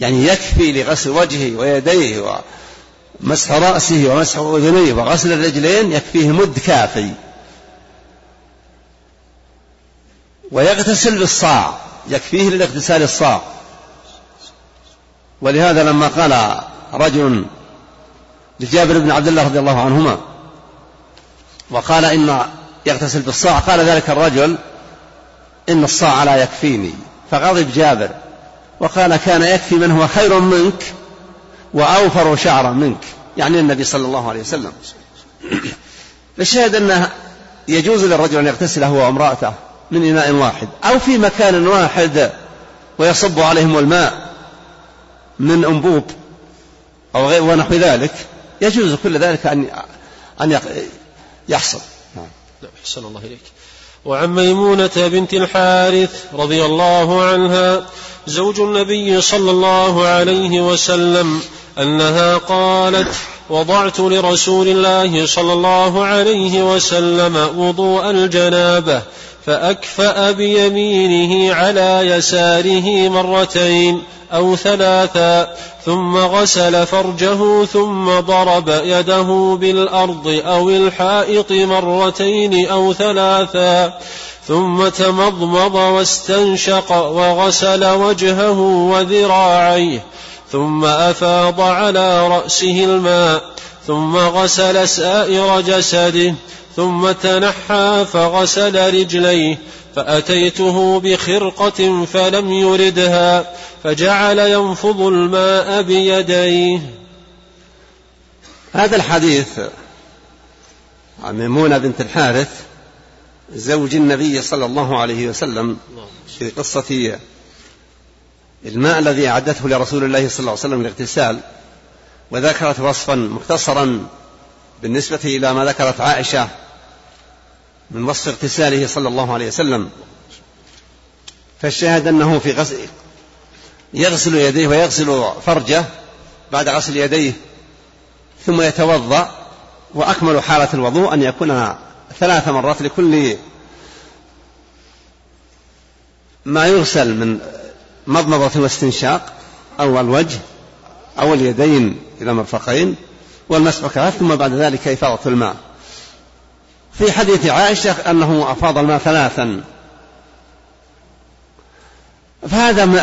Speaker 2: يعني يكفي لغسل وجهه ويديه ومسح رأسه ومسح أذنيه وغسل الرجلين يكفيه مد كافي. ويغتسل بالصاع يكفيه للاغتسال الصاع ولهذا لما قال رجل لجابر بن عبد الله رضي الله عنهما وقال إن يغتسل بالصاع قال ذلك الرجل إن الصاع لا يكفيني. فغضب جابر وقال كان يكفي من هو خير منك وأوفر شعرا منك. يعني النبي صلى الله عليه وسلم. الشاهد أنه يجوز للرجل أن يغتسل هو وامرأته من إناء واحد أو في مكان واحد ويصب عليهم الماء من أنبوب أو غير ونحو ذلك. يجوز كل ذلك أن أن يحصل.
Speaker 1: نعم. أحسن الله إليك. وعن ميمونة بنت الحارث رضي الله عنها زوج النبي صلى الله عليه وسلم أنها قالت وضعت لرسول الله صلى الله عليه وسلم وضوء الجنابة فأكفأ بيمينه على يساره مرتين أو ثلاثا ثم غسل فرجه ثم ضرب يده بالأرض أو الحائط مرتين أو ثلاثا ثم تمضمض واستنشق وغسل وجهه وذراعيه ثم أفاض على رأسه الماء. ثم غسل سائر جسده ثم تنحى فغسل رجليه فأتيته بخرقة فلم يردها فجعل ينفض الماء بيديه.
Speaker 2: هذا الحديث عن ميمونة بنت الحارث زوج النبي صلى الله عليه وسلم في قصة الماء الذي أعدته لرسول الله صلى الله عليه وسلم للاغتسال وذكرت وصفا مختصرا بالنسبة إلى ما ذكرت عائشة من وصف اغتساله صلى الله عليه وسلم. فالشاهد أنه في غسل يغسل يديه ويغسل فرجه بعد غسل يديه ثم يتوضأ وأكمل حالة الوضوء أن يكون ثلاث مرات لكل ما يغسل من مضمضة واستنشاق أو الوجه. أو اليدين إلى مرفقين والمسح كذلك ثم بعد ذلك إفاضة الماء. في حديث عائشة أنه أفاض الماء ثلاثا. فهذا من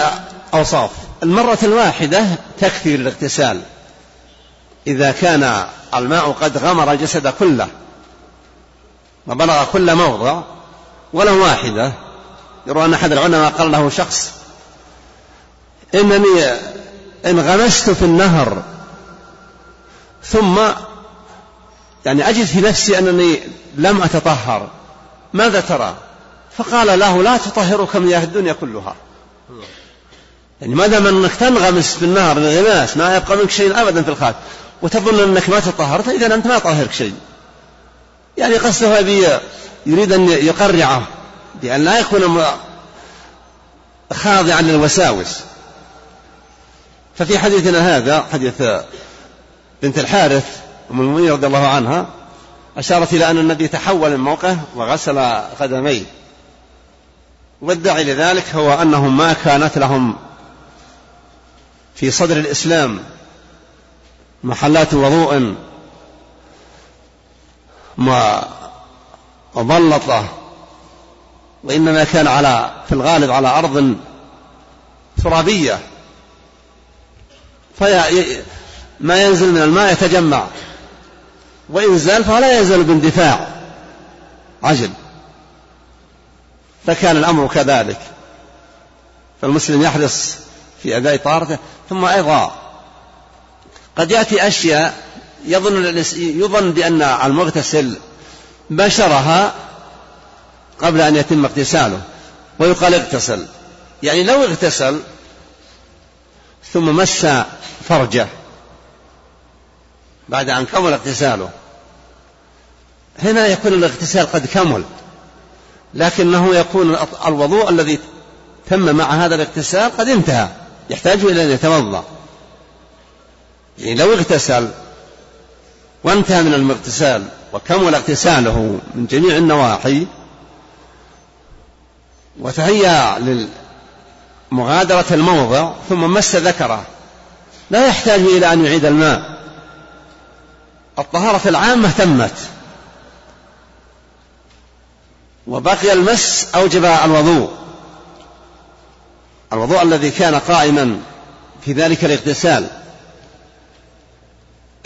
Speaker 2: أوصاف. المرة الواحدة تكفي للاغتسال. إذا كان الماء قد غمر الجسد كله وبلغ كل موضع ولو واحدة يروى أن أحد العلماء قال له شخص إنني انغمست في النهر. ثم يعني أجد في نفسي أنني لم أتطهر. ماذا ترى؟ فقال له لا تطهرك مياه الدنيا كلها. يعني ما دام أنك تنغمس في النهر الغماس ما يبقى منك شيء أبدا في الخاتم وتظن أنك ما تطهرت إذا أنت ما طهرك شيء. يعني قصده أبي يريد أن يقرعه بأن لا يكون خاضعا للوساوس. ففي حديثنا هذا حديث بنت الحارث أم المؤمنين رضي الله عنها أشارت إلى أن النبي تحول من موقعه وغسل قدميه. والداعي لذلك هو أنهم ما كانت لهم في صدر الإسلام محلات وضوء مبلطة وإنما كان على في الغالب على أرض ترابية. فما ينزل من الماء يتجمع. وإن زال فلا يزال باندفاع. عجل فكان الأمر كذلك. فالمسلم يحرص في أداء طهارته ثم أيضا قد يأتي أشياء يظن يظن بأن المغتسل بشرها قبل أن يتم اغتساله ويقال اغتسل. يعني لو اغتسل ثم مس فرجه بعد أن كمل اغتساله. هنا يكون الاغتسال قد كمل لكنه يكون الوضوء الذي تم مع هذا الاغتسال قد انتهى يحتاج إلى أن يتوضأ. يعني لو اغتسل وانتهى من الاغتسال وكمل اغتساله من جميع النواحي وتهيأ لمغادرة الموضع ثم مس ذكره. لا يحتاج إلى أن يعيد الماء. الطهارة العامة تمت. وبقي المس أوجب الوضوء. الوضوء الذي كان قائما في ذلك الاغتسال.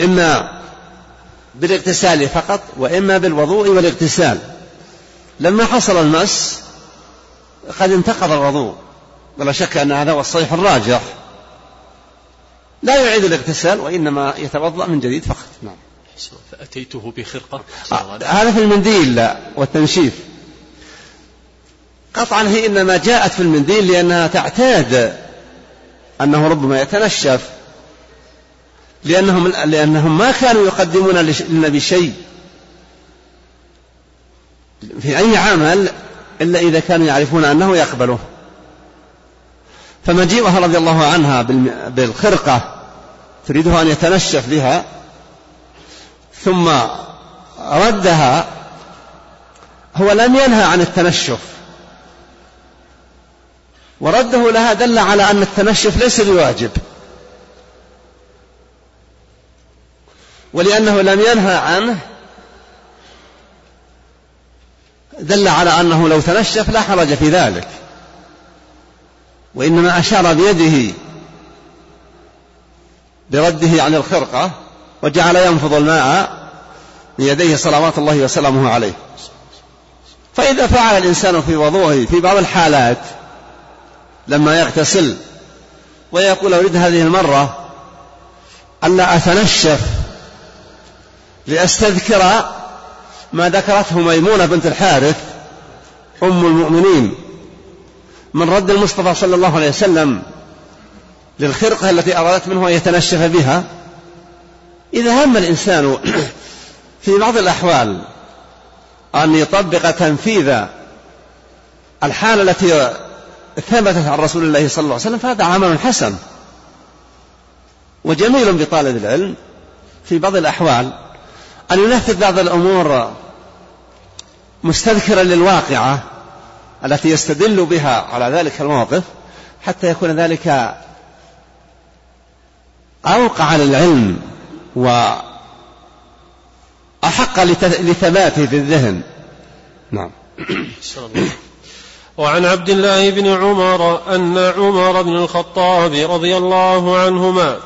Speaker 2: إما بالاغتسال فقط وإما بالوضوء والاغتسال. لما حصل المس قد انتقض الوضوء. ولا شك أن هذا هو الصحيح الراجح. لا يعيد الاغتسال وإنما يتوضأ من جديد فقط. نعم.
Speaker 3: فأتيته بخرقة.
Speaker 2: هذا في المنديل لا والتنشيف. قطعا هي إنما جاءت في المنديل لأنها تعتاد أنه ربما يتنشف. لأنهم لأنهم ما كانوا يقدمون للنبي شيء. في أي عمل إلا إذا كانوا يعرفون أنه يقبله. فمجيئها رضي الله عنها بالخرقة تريده أن يتنشف بها ثم ردها هو لم ينهى عن التنشف. ورده لها دل على أن التنشف ليس بواجب. ولأنه لم ينهى عنه دل على أنه لو تنشف لا حرج في ذلك. وإنما أشار بيده برده عن الخرقة وجعل ينفض الماء بيديه صلوات الله وسلامه عليه. فإذا فعل الإنسان في وضوءه في بعض الحالات لما يغتسل ويقول أريد هذه المرة ألا أتنشف لأستذكر ما ذكرته ميمونة بنت الحارث أم المؤمنين. من رد المصطفى صلى الله عليه وسلم للخرقة التي أرادت منه أن يتنشف بها. إذا هم الإنسان في بعض الأحوال أن يطبق تنفيذ الحالة التي ثبتت عن رسول الله صلى الله عليه وسلم فهذا عمل حسن وجميل بطالب العلم. في بعض الأحوال أن ينفذ بعض الأمور مستذكرا للواقعة التي يستدل بها على ذلك الموقف حتى يكون ذلك أوقع للعلم وأحق لثباته في الذهن. نعم.
Speaker 1: وعن عبد الله بن عمر أن عمر بن الخطاب رضي الله عنهما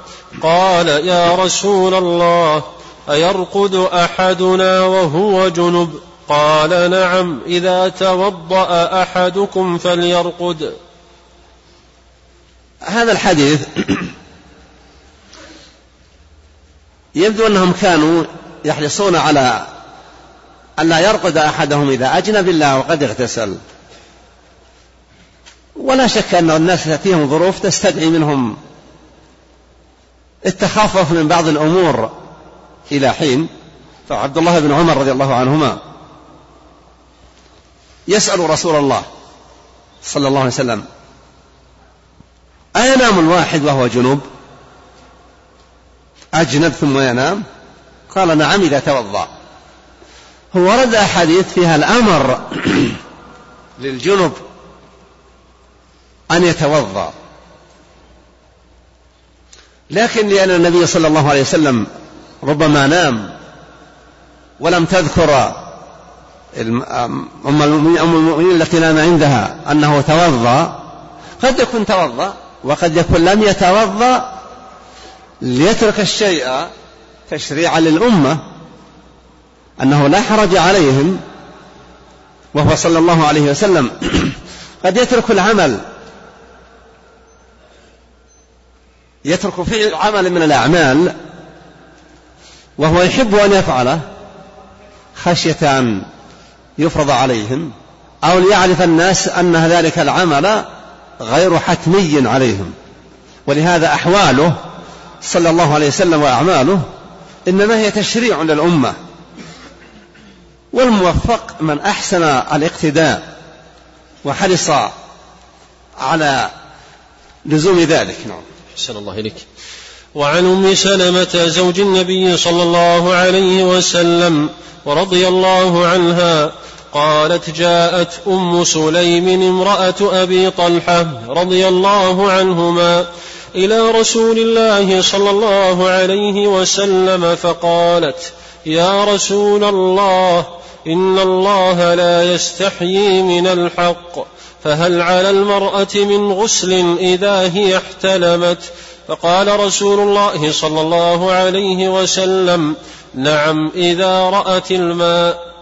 Speaker 1: قال يا رسول الله أيرقد أحدنا وهو جنب؟ قال نعم إذا توضأ أحدكم فليرقد.
Speaker 2: هذا الحديث يبدو أنهم كانوا يحرصون على أن لا يرقد أحدهم إذا أجنب الله وقد اغتسل. ولا شك أن الناس تأتيهم ظروف تستدعي منهم التخفف من بعض الأمور إلى حين. فعبد الله بن عمر رضي الله عنهما يسأل رسول الله صلى الله عليه وسلم أينام الواحد وهو جنوب؟ أجنب ثم ينام؟ قال نعم إذا توضأ. ورد أحاديث فيها الأمر للجنب أن يتوضأ. لكن لأن النبي صلى الله عليه وسلم ربما نام ولم تذكر أم المؤمنين التي نام عندها أنه توضأ. قد يكون توضأ وقد يكون لم يتوضأ ليترك الشيء تشريعا للأمة أنه لا حرج عليهم وهو صلى الله عليه وسلم قد يترك العمل. يترك فعل عمل من الأعمال وهو يحب أن يفعله خشية أن يفرض عليهم أو ليعرف الناس أن ذلك العمل غير حتمي عليهم. ولهذا أحواله صلى الله عليه وسلم وأعماله إنما هي تشريع للأمة. والموفق من أحسن الاقتداء وحرص على لزوم ذلك. نعم.
Speaker 1: أحسن الله إليك. وعن أم سلمة زوج النبي صلى الله عليه وسلم ورضي الله عنها قالت جاءت أم سليم امرأة أبي طلحة رضي الله عنهما إلى رسول الله صلى الله عليه وسلم فقالت يا رسول الله إن الله لا يستحيي من الحق فهل على المرأة من غسل إذا هي احتلمت؟ فقال رسول الله صلى الله عليه وسلم نعم إذا رأت الماء.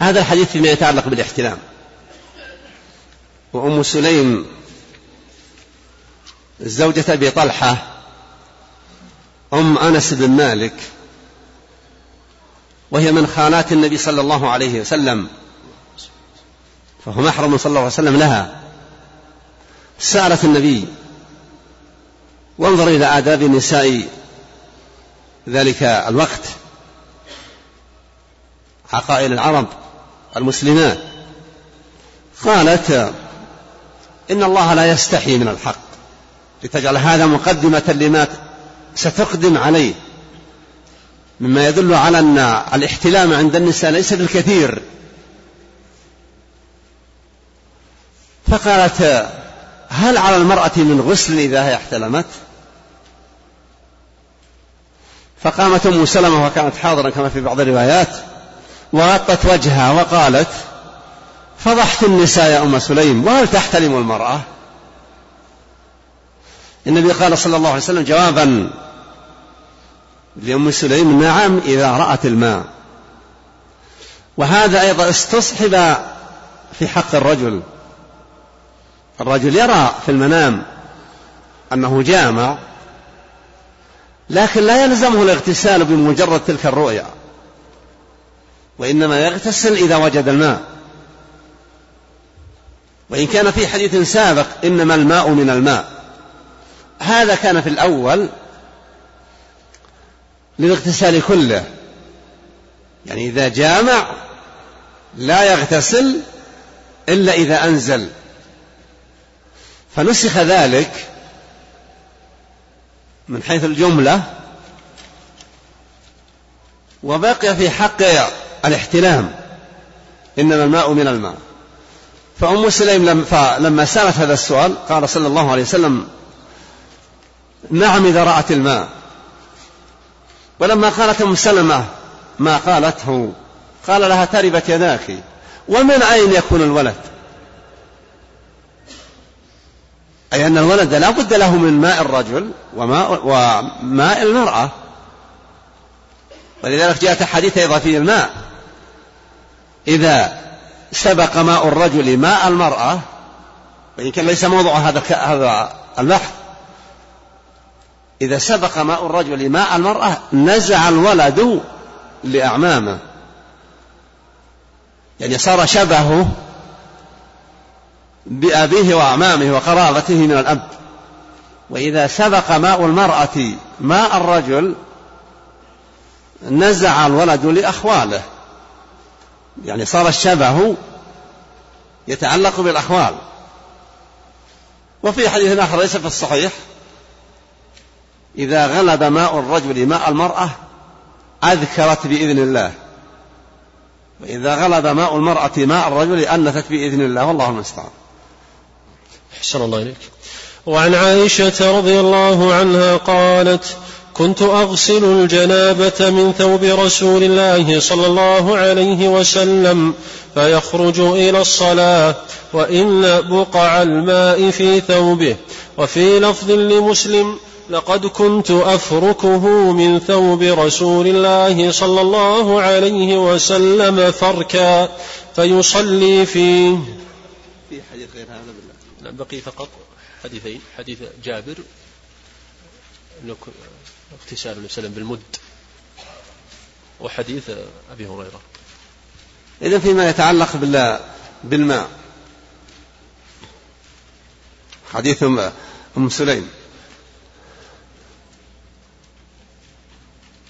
Speaker 2: هذا الحديث فيما يتعلق بالاحتلام. وأم سليم زوجة أبي طلحة أم أنس بن مالك وهي من خالات النبي صلى الله عليه وسلم فهو محرم صلى الله عليه وسلم لها. سألت النبي وانظر إلى آداب النساء ذلك الوقت عقائل العرب. المسلمات. قالت إن الله لا يستحي من الحق. لتجعل هذا مقدمة لما ستقدم عليه. مما يدل على أن الاحتلام عند النساء ليس بالكثير. فقالت هل على المرأة من غسل إذا هي احتلمت؟ فقامت أم سلمة وكانت حاضرا كما في بعض الروايات. وغطت وجهها وقالت فضحت النساء يا أم سليم وهل تحتلم المرأة؟ النبي قال صلى الله عليه وسلم جوابا لأم سليم نعم إذا رأت الماء. وهذا أيضا استصحب في حق الرجل. الرجل يرى في المنام أنه جامع لكن لا يلزمه الاغتسال بمجرد تلك الرؤيا. وإنما يغتسل إذا وجد الماء. وإن كان في حديث سابق إنما الماء من الماء. هذا كان في الأول للاغتسال كله. يعني إذا جامع لا يغتسل إلا إذا أنزل. فنسخ ذلك من حيث الجملة وبقي في حق الاحتلام إنما الماء من الماء. فأم سليم لما سألت هذا السؤال قال صلى الله عليه وسلم نعم إذا رأت الماء. ولما قالت أم سلمة ما قالته قال لها تربت يداك ومن أين يكون الولد؟ أي أن الولد لا بد له من ماء الرجل وماء, وماء المرأة. ولذلك جاءت حديث أيضا في الماء. إذا سبق ماء الرجل ماء المرأة وإن كان ليس موضوع هذا هذا البحث. إذا سبق ماء الرجل ماء المرأة نزع الولد لأعمامه. يعني صار شبهه بأبيه وأعمامه وقرابته من الأب. وإذا سبق ماء المرأة ماء الرجل نزع الولد لأخواله. يعني صار الشبه يتعلق بالأخوال. وفي حديث آخر ليس في الصحيح إذا غلب ماء الرجل ماء المرأة أذكرت بإذن الله. وإذا غلب ماء المرأة ماء الرجل أنثت بإذن الله والله المستعان.
Speaker 1: أحسن الله إليك. وعن عائشة رضي الله عنها قالت كنت أغسل الجنابة من ثوب رسول الله صلى الله عليه وسلم فيخرج إلى الصلاة وإن بقع الماء في ثوبه. وفي لفظ لمسلم لقد كنت أفركه من ثوب رسول الله صلى الله عليه وسلم فركا فيصلي فيه.
Speaker 3: في حديث غير هذا بالله. بقي فقط حديثين. حديث جابر اغتسال النبي صلى بالمد. وحديث أبي هريرة.
Speaker 2: إذا فيما يتعلق بالماء. حديث أم سليم.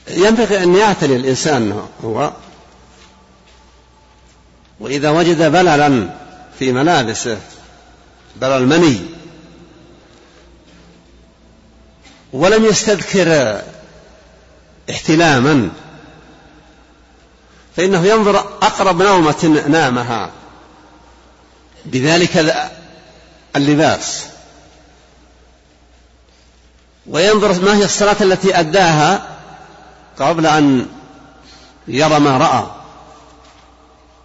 Speaker 2: ينبغي أن يعتني الإنسان هو وإذا وجد بللا في ملابسه بلل مني ولم يستذكر احتلاما فإنه ينظر أقرب نومة نامها بذلك اللباس. وينظر ما هي الصلاة التي أداها قبل أن يرى ما رأى.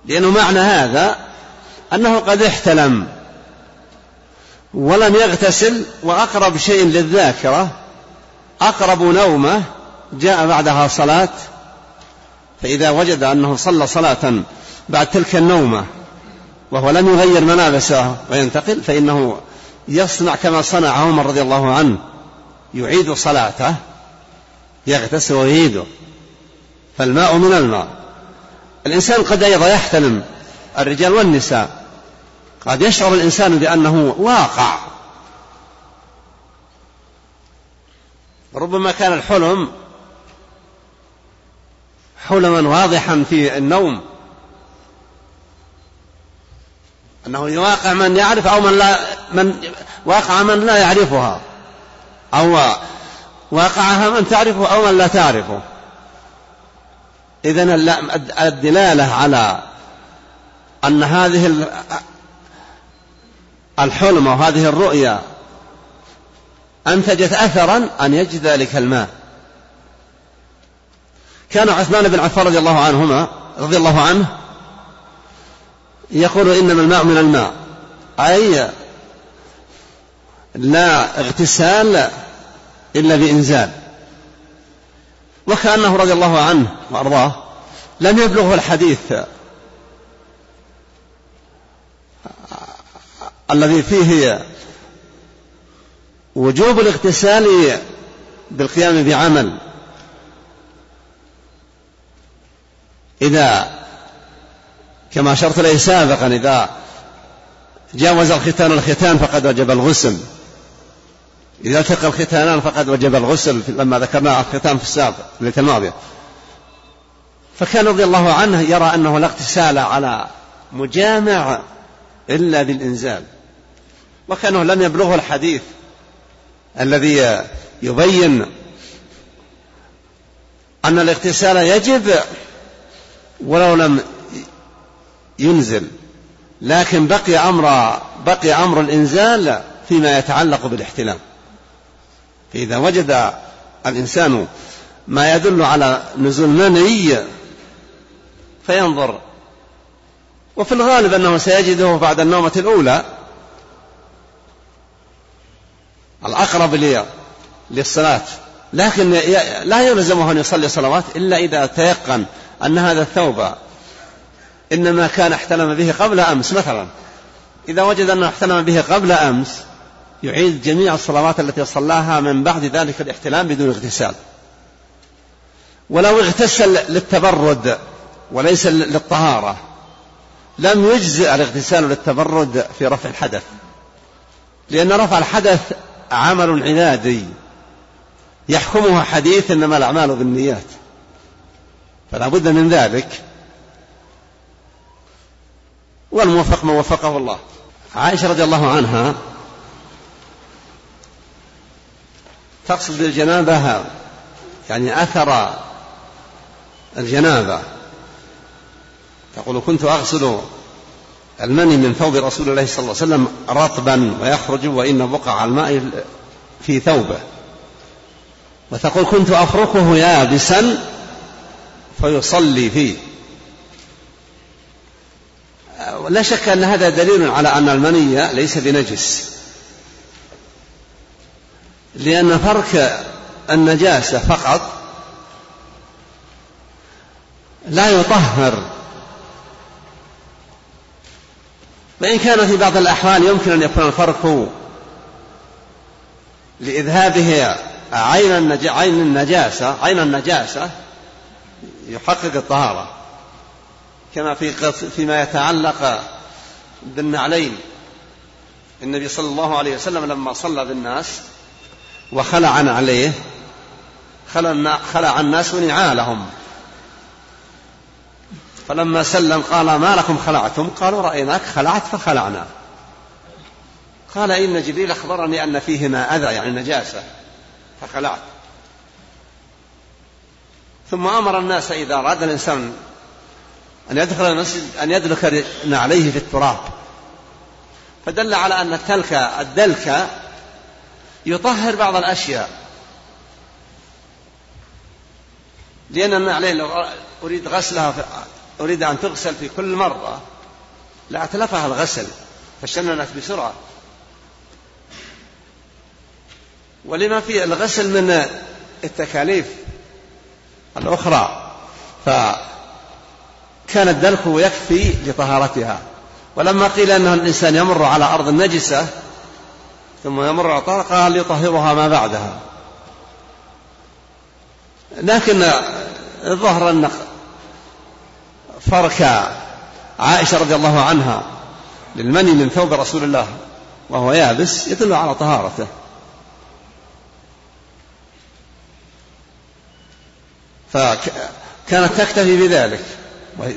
Speaker 2: لأنه معنى هذا أنه قد احتلم ولم يغتسل وأقرب شيء للذاكرة أقرب نومة جاء بعدها صلاة فإذا وجد أنه صلى صلاة بعد تلك النومة وهو لم يغير ملابسه وينتقل فإنه يصنع كما صنع عمر رضي الله عنه يعيد صلاته يغتسل ويعيده. فالماء من الماء. الإنسان قد أيضا يحتلم الرجال والنساء قد يشعر الإنسان بأنه واقع. ربما كان الحلم حلما واضحا في النوم. أنه يواقع من يعرف أو من لا من واقع من لا يعرفها. أو واقعها من تعرفه أو من لا تعرفه. إذن الدلالة على أن هذه الحلم وهذه الرؤيا أنتجت أثرا أن يجد ذلك الماء؟ كان عثمان بن عفان رضي الله عنهما رضي الله عنه يقول إنما الماء من الماء. أي لا اغتسال إلا بإنزال. وكأنه رضي الله عنه وأرضاه لم يبلغه الحديث الذي فيه وجوب الاغتسال بالقيام بعمل. إذا كما أشرت إليه سابقا إذا جاوز الختان الختان فقد وجب الغسل. إذا التقى الختانان فقد وجب الغسل لما ذكرنا الختان في السابق الليلة الماضية. فكان رضي الله عنه يرى أنه لا اغتسال على مجامع إلا بالإنزال. وكانه لم يبلغه الحديث. الذي يبين أن الاغتسال يجب ولو لم ينزل. لكن بقي أمر بقي أمر الإنزال فيما يتعلق بالاحتلام. فإذا وجد الإنسان ما يدل على نزول مني فينظر. وفي الغالب أنه سيجده بعد النومة الأولى. الأقرب للصلاة. لكن لا يلزمه أن يصلي صلوات إلا إذا تيقن أن هذا الثوب إنما كان احتلم به قبل أمس مثلا. إذا وجد أنه احتلم به قبل أمس يعيد جميع الصلوات التي صلاها من بعد ذلك الاحتلام بدون اغتسال. ولو اغتسل للتبرد وليس للطهارة لم يجزئ الاغتسال للتبرد في رفع الحدث. لأن رفع الحدث عمل عنادي يحكمها حديث إنما الأعمال بالنيات. فلا بد من ذلك. والموفق من وفقه الله. عائشة رضي الله عنها تقصد بالجنابة يعني أثر الجنابة. تقول كنت أغسل المني من ثوب رسول الله صلى الله عليه وسلم رطبا ويخرج وإن بقع الماء في ثوبه. وتقول كنت أفركه يابسا فيصلي فيه. لا شك أن هذا دليل على أن المني ليس بنجس. لأن فرك النجاسة فقط لا يطهر. وإن كان في بعض الأحوال يمكن أن يكون الفرق لإذهابه عين عين النجاسة عين النجاسة يحقق الطهارة. كما في فيما يتعلق بالنعلين. النبي صلى الله عليه وسلم لما صلى بالناس وخلع عليه خلع الناس نعالهم. فلما سلم قال ما لكم خلعتم؟ قالوا رأيناك خلعت فخلعنا. قال إن جبريل أخبرني أن فيهما أذى يعني نجاسة فخلعت. ثم أمر الناس إذا أراد الإنسان أن يدخل المسجد أن يدلك نعليه في التراب. فدل على أن التلك الدلك يطهر بعض الأشياء. لأن النعلين لو أريد غسلها أريد أن تغسل في كل مرة. لأتلفها الغسل فشننت بسرعة. ولما في الغسل من التكاليف الأخرى فكان الدلك يكفي لطهارتها. ولما قيل أن الإنسان يمر على أرض نجسة ثم يمر على طهر قال ليطهرها ما بعدها؟ لكن الظهر أن فرك عائشة رضي الله عنها للمني من ثوب رسول الله وهو يابس يدل على طهارته. فكانت تكتفي بذلك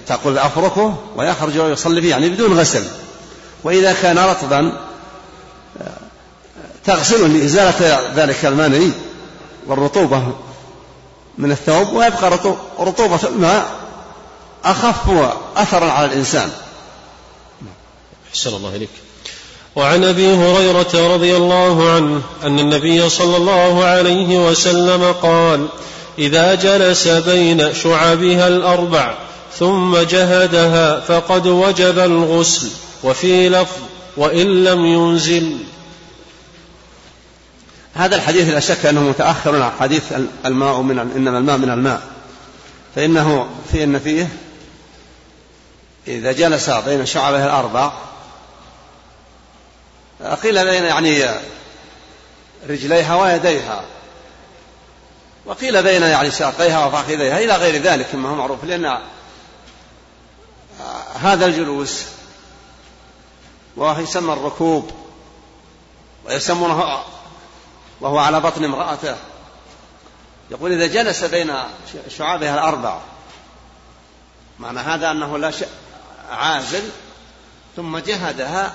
Speaker 2: تقول أفركه ويخرج ويصلي فيه يعني بدون غسل. وإذا كان رطبا تغسله لإزالة ذلك المني والرطوبة من الثوب ويبقى رطوبة الماء أخف أثرا على الإنسان.
Speaker 1: أحسن الله إليك. وعن أبي هريرة رضي الله عنه أن النبي صلى الله عليه وسلم قال إذا جلس بين شعبها الأربع ثم جهدها فقد وجب الغسل وفي لفظ وإن لم ينزل.
Speaker 2: هذا الحديث لا شك أنه متأخر عن حديث الماء من إنما الماء من الماء. فانه في أن فيه إذا جلس بين شعبه الأربع قيل بين يعني رجليها ويديها وقيل بين يعني ساقيها وفخذيها إلى غير ذلك مما هو معروف لأن هذا الجلوس وهو يسمى الركوب ويسمونه وهو على بطن امرأته. يقول إذا جلس بين شعابها الأربع معنى هذا أنه لا شيء عازل ثم جهدها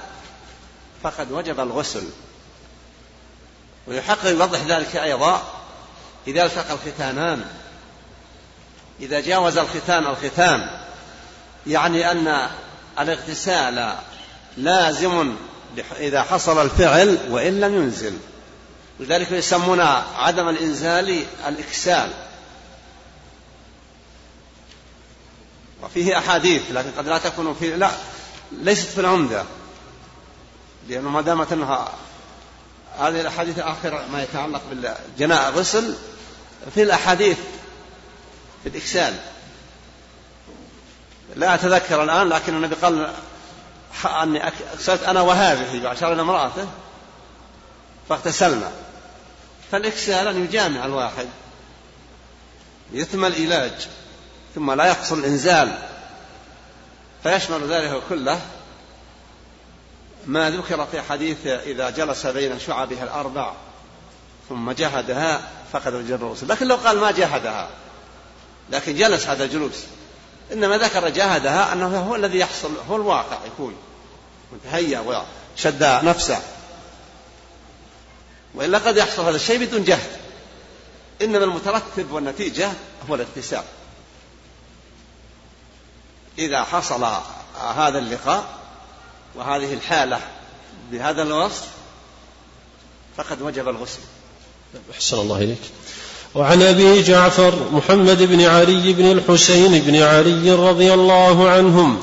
Speaker 2: فقد وجب الغسل. ويحقق يوضح ذلك أيضا إذا التقى الختانان. إذا جاوز الختان الختان يعني أن الاغتسال لازم إذا حصل الفعل وإن لم ينزل. لذلك يسمون عدم الإنزال الإكسال. وفيه أحاديث لكن قد لا تكون في لا ليست في العمدة. لأنه ما دامت أنها هذه الأحاديث آخر ما يتعلق بالجناء غسل في الأحاديث في الإكسال. لا أتذكر الآن لكن النبي قال أني أكسلت أنا وهذه وأشار إلى امرأته فاغتسلنا. فالإكسال أن يجامع الواحد يتم العلاج. ثم لا يحصل الإنزال. فيشمل ذلك كله ما ذكر في حديث إذا جلس بين شعبها الأربع ثم جهدها فقد وجد الرسول لكن لو قال ما جاهدها لكن جلس هذا الجلوس إنما ذكر جاهدها أنه هو الذي يحصل هو الواقع يكون. متهيأ وشد نفسه. وإلا قد يحصل هذا الشيء بدون جهد. إنما المترتب والنتيجة هو الاغتسال إذا حصل هذا اللقاء وهذه الحالة بهذا الوصف فقد وجب الغسل.
Speaker 1: أحسن الله إليك. وعن أبي جعفر محمد بن علي بن الحسين بن علي رضي الله عنهم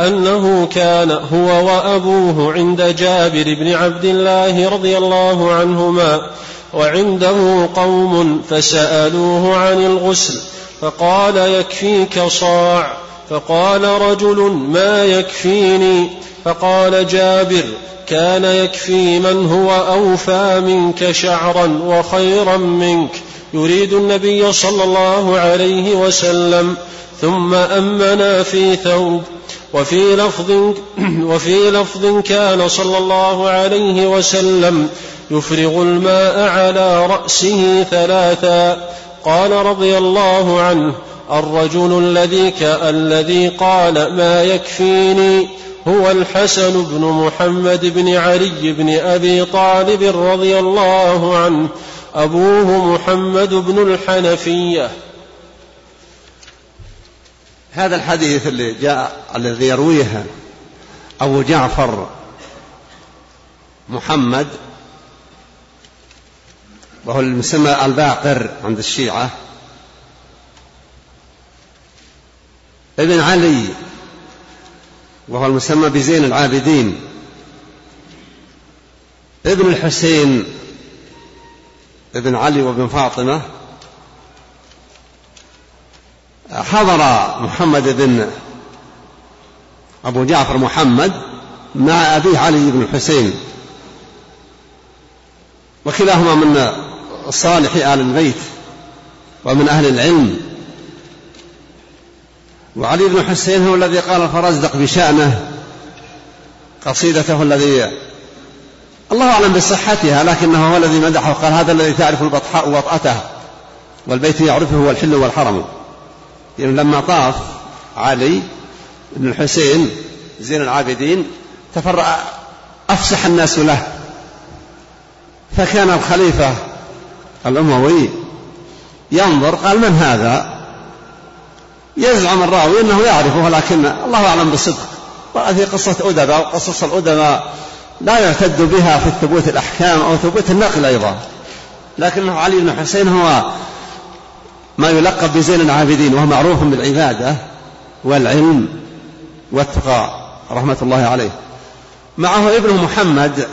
Speaker 1: أنه كان هو وأبوه عند جابر بن عبد الله رضي الله عنهما وعنده قوم فسألوه عن الغسل فقال يكفيك صاع. فقال رجل ما يكفيني؟ فقال جابر كان يكفي من هو أوفى منك شعرا وخيرا منك يريد النبي صلى الله عليه وسلم ثم أمنا في ثوب. وفي لفظ وفي لفظ كان صلى الله عليه وسلم يفرغ الماء على رأسه ثلاثا. قال رضي الله عنه الرجل الذي الذي قال ما يكفيني هو الحسن بن محمد بن علي بن أبي طالب رضي الله عنه أبوه محمد بن الحنفية.
Speaker 2: هذا الحديث اللي جاء الذي يرويه أبو جعفر محمد وهو المسمى الباقر عند الشيعة. ابن علي وهو المسمى بزين العابدين. ابن الحسين ابن علي وابن فاطمة. حضر محمد بن أبو جعفر محمد مع أبيه علي بن الحسين وكلاهما من صالح آل البيت ومن أهل العلم. وعلي بن حسين هو الذي قال الفرزدق بشأنه قصيدته الذي الله أعلم بصحتها لكنه هو الذي مدحه وقال هذا الذي تعرف البطحاء وطأته والبيت يعرفه والحل والحرم. يعني لما طاف علي بن الحسين زين العابدين تفرأ أفسح الناس له. فكان الخليفة الأموي ينظر قال من هذا؟ يزعم الراوي أنه يعرفه لكن الله أعلم بالصدق. وهذه قصة أدباء وقصص الأدباء لا يعتد بها في ثبوت الأحكام أو ثبوت النقل أيضا. لكنه علي بن حسين هو ما يلقب بزين العابدين وهو معروف بالعبادة والعلم والتقى رحمة الله عليه. معه ابنه محمد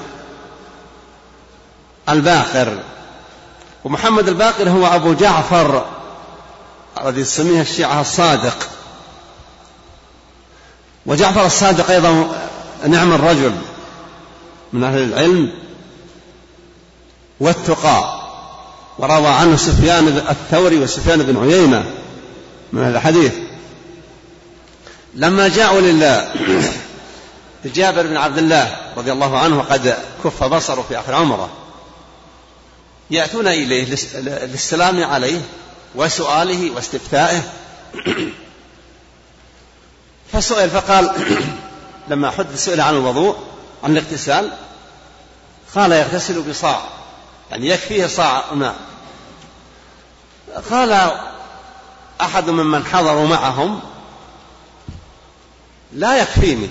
Speaker 2: الباقر. ومحمد الباقر هو أبو جعفر الذي تسميه الشيعة الصادق. وجعفر الصادق أيضا نعم الرجل من أهل العلم والتقى وروى عنه سفيان الثوري وسفيان بن عيينة من أهل الحديث. لما جاءوا لله جابر بن عبد الله رضي الله عنه وقد كف بصره في آخر عمره يأتون إليه للسلام عليه وسؤاله واستفتائه. فسئل فقال لما حد سئل عن الوضوء عن الاغتسال قال يغتسل بصاع يعني يكفيه صاع ماء قال أحد ممن حضروا معهم لا يكفيني.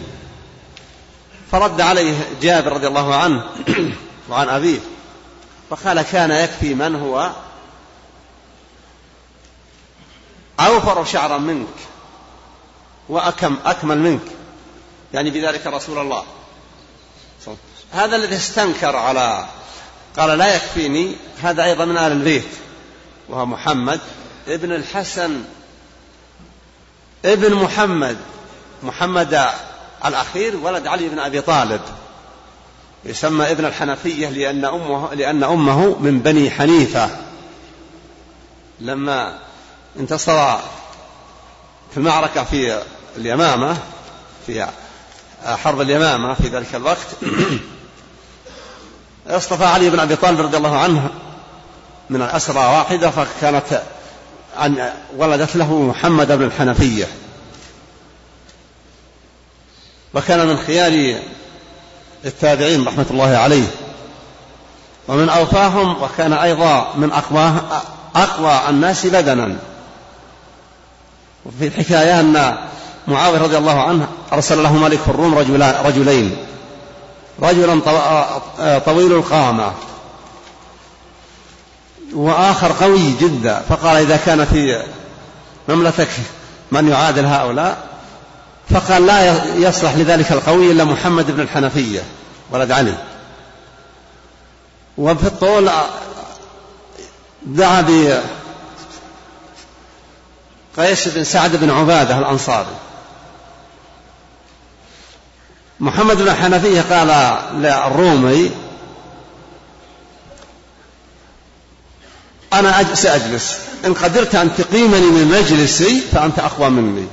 Speaker 2: فرد عليه جابر رضي الله عنه وعن أبيه فقال كان يكفي من هو أوفر شعرا منك وأكم أكمل منك. يعني بذلك رسول الله. هذا الذي استنكر على قال لا يكفيني هذا أيضا من آل البيت وهو محمد ابن الحسن. ابن محمد محمد الأخير ولد علي بن أبي طالب. يسمى ابن الحنفية لأن أمه, لأن أمه من بني حنيفة. لما انتصر في المعركة في اليمامة في حرب اليمامة في ذلك الوقت. اصطفى علي بن أبي طالب رضي الله عنه من الأسرى واحدة فكانت أن ولدت له محمد بن الحنفية. وكان من خيار التابعين رحمة الله عليه. ومن أوفاهم وكان أيضا من أقوى أقوى الناس بدنا. وفي الحكاية أن معاوية رضي الله عنه أرسل له ملك الروم رجلين. رجلا طويل القامة وآخر قوي جدا. فقال إذا كان في مملكتك من يعادل هؤلاء؟ فقال لا يصلح لذلك القوي إلا محمد بن الحنفية ولد علي. وفي الطول دعا بقيس بن سعد بن عبادة الأنصاري. محمد بن الحنفية قال للرومي أنا سأجلس. إن قدرت أن تقيمني من مجلسي فأنت أقوى مني.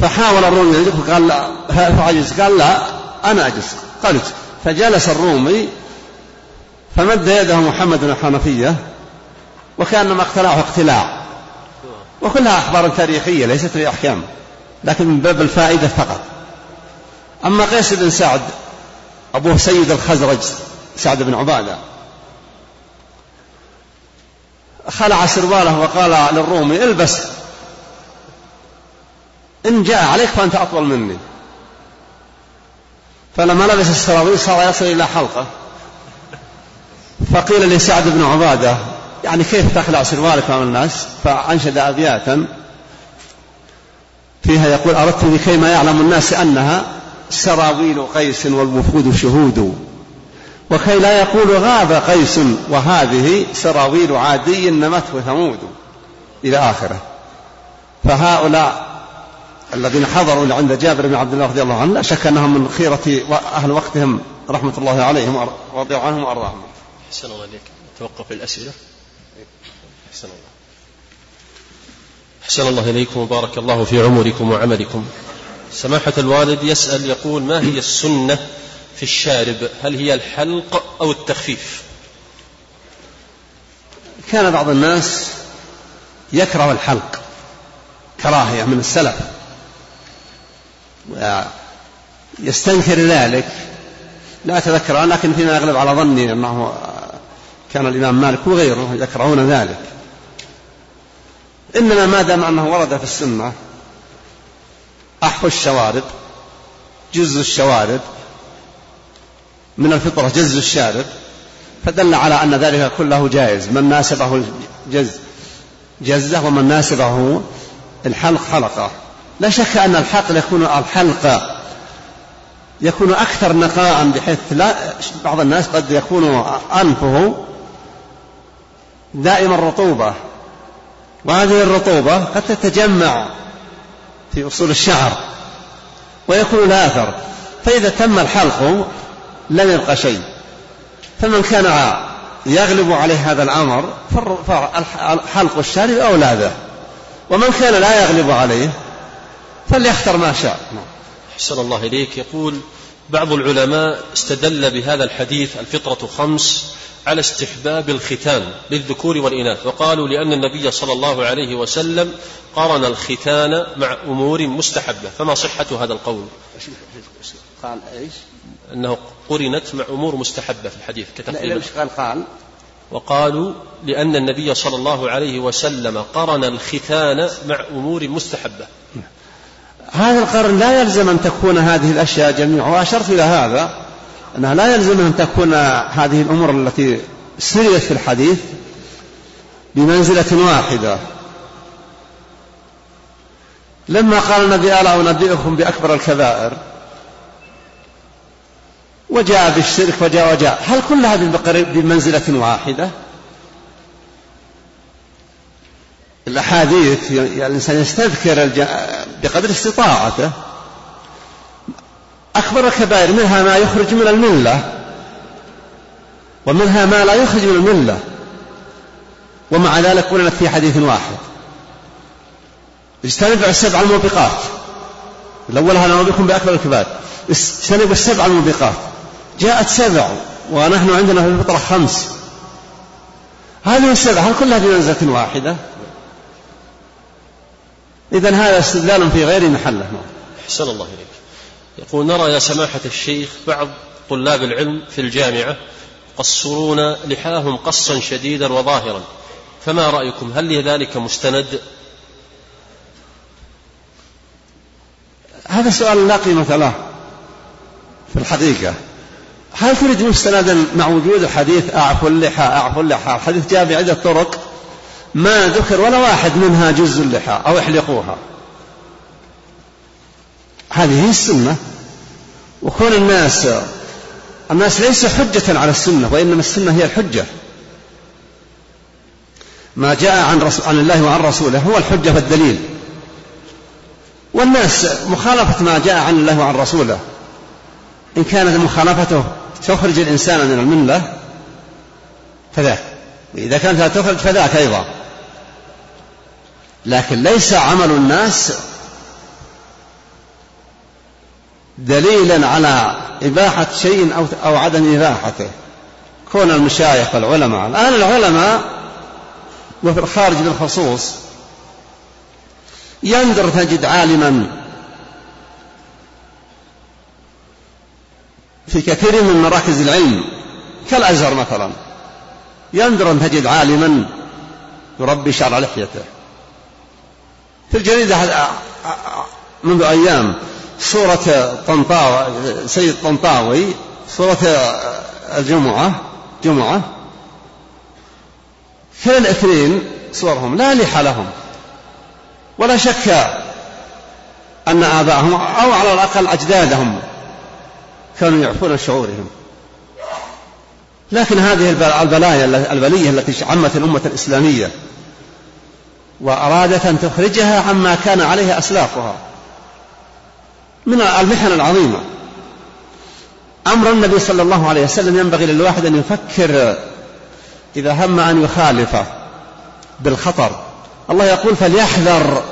Speaker 2: فحاول الرومي أن قال لا فعجز قال لا أنا أجلس. قلت فجلس الرومي فمد يده محمد بن الحنفية وكأنما اقتلعه اقتلاع. وكلها أخبار تاريخية ليست لي أحكام لكن من باب الفائدة فقط. أما قيس بن سعد أبوه سيد الخزرج سعد بن عبادة خلع سرواله وقال للرومي البس. إن جاء عليك فأنت أطول مني. فلما لبس السراويل صار يصل إلى حلقة فقيل لسعد بن عبادة يعني كيف تخلع سروالك أمام الناس؟ فأنشد أبياتا فيها يقول أردت لكي ما يعلم الناس أنها سراويل قيس والوفود شهود وكي لا يقول غاب قيس وهذه سراويل عادي نمته ثمود إلى آخره. فهؤلاء الذين حضروا عند جابر بن عبد الله رضي الله عنه لا شك أنهم من خيرة أهل وقتهم رحمة الله عليهم ورضي عنهم وأرضاهم.
Speaker 1: أحسن الله إليك. توقف الأسئلة. أحسن الله. أحسن الله إليكم وبارك الله في عمركم وعملكم. سماحة الوالد يسأل يقول ما هي السنة في الشارب؟ هل هي الحلق أو التخفيف؟
Speaker 2: كان بعض الناس يكره الحلق كراهية من السلف يستنكر ذلك. لا أتذكر لكن فيما يغلب على ظني أنه كان الإمام مالك وغيره يكرهون ذلك. إنما ما دام أنه ورد في السنة أحف الشوارب جز الشوارب من الفطرة جز الشارب فدل على أن ذلك كله جائز. من ناسبه الجز جزه ومن ناسبه الحلق حلقة. لا شك أن الحلق يكون الحلق يكون أكثر نقاء بحيث لا بعض الناس قد يكون أنفه دائم الرطوبة. وهذه الرطوبة قد تتجمع في أصول الشعر ويكون لها أثر. فإذا تم الحلق لم يبقى شيء. فمن كان يغلب عليه هذا الأمر فحلق الشارب أولى به. ومن كان لا يغلب عليه فليختر ما شاء.
Speaker 1: أحسن الله إليك. يقول بعض العلماء استدل بهذا الحديث الفطرة خمس على استحباب الختان للذكور والإناث. وقالوا لأن النبي صلى الله عليه وسلم قرن الختان مع أمور مستحبة. فما صحة هذا القول؟
Speaker 2: قال إيش؟
Speaker 1: أنه قرنت مع أمور مستحبة في الحديث
Speaker 2: كتقريبا. قال قال؟
Speaker 1: وقالوا لأن النبي صلى الله عليه وسلم قرن الختان مع أمور مستحبة.
Speaker 2: هذا القرن لا يلزم أن تكون هذه الأشياء جميعا وأشرت إلى هذا. أنها لا يلزم أن تكون هذه الأمور التي سردت في الحديث بمنزلة واحدة. لما قال النبي ألا أنبئكم بأكبر الكبائر؟ وجاء بالشرك وجاء وجاء. هل كل هذه بمنزلة واحدة؟ الأحاديث يعني الإنسان يستذكر بقدر استطاعته. أكبر الكبائر منها ما يخرج من الملة ومنها ما لا يخرج من الملة. ومع ذلك قلنا في حديث واحد. اجتنبوا السبع الموبقات. الأول أنا بكم بأكبر الكبائر. اجتنبوا السبع الموبقات. جاءت سبع ونحن عندنا في الفطرة خمس. هذه السبع هل كلها بمنزلة واحدة؟ إذا هذا استدلال في غير محله.
Speaker 1: أحسن الله إليك. يقول نرى يا سماحة الشيخ بعض طلاب العلم في الجامعة يقصرون لحاهم قصا شديدا وظاهرا. فما رأيكم؟ هل لذلك مستند؟
Speaker 2: هذا سؤال لا قيمة له في الحقيقة. هل تريد مستندا مع وجود الحديث أعفوا اللحى أعفوا اللحى الحديث جاء بعدة طرق. ما ذكر ولا واحد منها جزء اللحى أو احلقوها. هذه هي السنة. وكون الناس الناس ليس حجة على السنة وإنما السنة هي الحجة. ما جاء عن, رسول عن الله وعن رسوله هو الحجة والدليل. والناس مخالفة ما جاء عن الله وعن رسوله. إن كانت مخالفته تخرج الإنسان من الملة فذاك وإذا كانت لا تخرج فذاك أيضا. لكن ليس عمل الناس دليلا على إباحة شيء أو أو عدم إباحته. كون المشايخ والعلماء. الآن العلماء وفي الخارج بالخصوص يندر تجد عالما في كثير من مراكز العلم كالأزهر مثلا. يندر أن تجد عالما يربي شعر لحيته. في الجريدة منذ أيام صورة طنطاوي سيد طنطاوي صورة الجمعة جمعة. كلا الاثنين صورهم؟ لا لحى لهم. ولا شك أن آباءهم أو على الأقل أجدادهم كانوا يعفون شعورهم. لكن هذه البلايا البلية التي عمت الأمة الإسلامية وأرادت أن تخرجها عما كان عليه أسلافها. من المحن العظيمة أمر النبي صلى الله عليه وسلم ينبغي للواحد أن يفكر إذا هم أن يخالف بالخطر. الله يقول فليحذر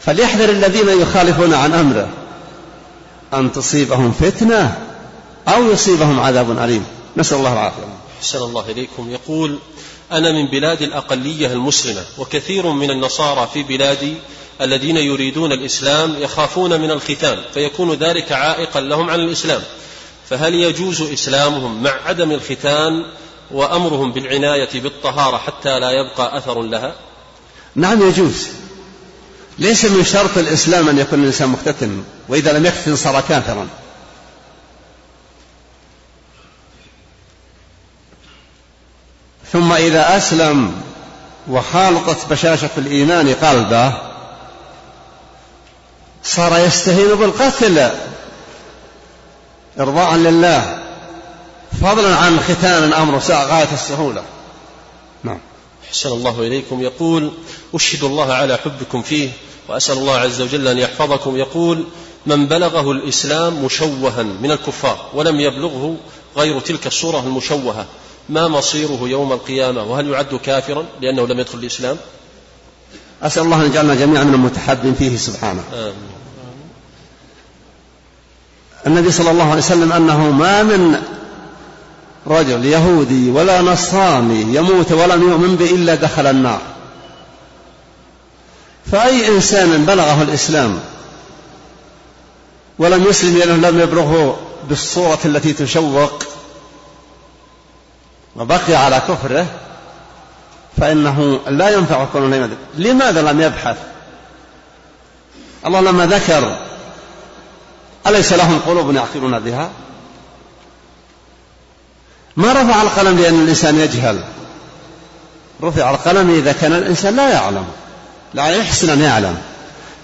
Speaker 2: فليحذر الذين يخالفون عن أمره. أن تصيبهم فتنة أو يصيبهم عذاب أليم. نسأل الله العافية.
Speaker 1: أحسن الله إليكم. يقول أنا من بلاد الأقلية المسلمة وكثير من النصارى في بلادي الذين يريدون الإسلام يخافون من الختان فيكون ذلك عائقا لهم عن الإسلام. فهل يجوز إسلامهم مع عدم الختان وأمرهم بالعناية بالطهارة حتى لا يبقى أثر لها؟
Speaker 2: نعم يجوز. ليس من شرط الإسلام أن يكون الإنسان مختتن وإذا لم يختن صار كافرا. ثم إذا أسلم وخالطت بشاشة الإيمان قلبه صار يستهين بالقتل. إرضاء لله. فضلا عن ختان أمر غاية السهولة.
Speaker 1: نعم. أحسن الله إليكم. يقول أشهد الله على حبكم فيه وأسأل الله عز وجل أن يحفظكم. يقول من بلغه الإسلام مشوها من الكفار ولم يبلغه غير تلك الصورة المشوهة. ما مصيره يوم القيامة؟ وهل يعد كافرا لأنه لم يدخل الإسلام؟
Speaker 2: أسأل الله أن يجعلنا جميعا من المتحب فيه سبحانه. آمين. النبي صلى الله عليه وسلم أنه ما من رجل يهودي ولا نصراني يموت ولم يؤمن به إلا دخل النار. فأي إنسان بلغه الإسلام ولم يسلم لأنه لم يبلغه بالصورة التي تشوق وبقي على كفره فإنه لا ينفع كونه لماذا لم يبحث؟ الله لما ذكر أليس لهم قلوب يعقلون بها؟ ما رفع القلم لأن الإنسان يجهل. رفع القلم إذا كان الإنسان لا يعلم لا يحسن أن يعلم.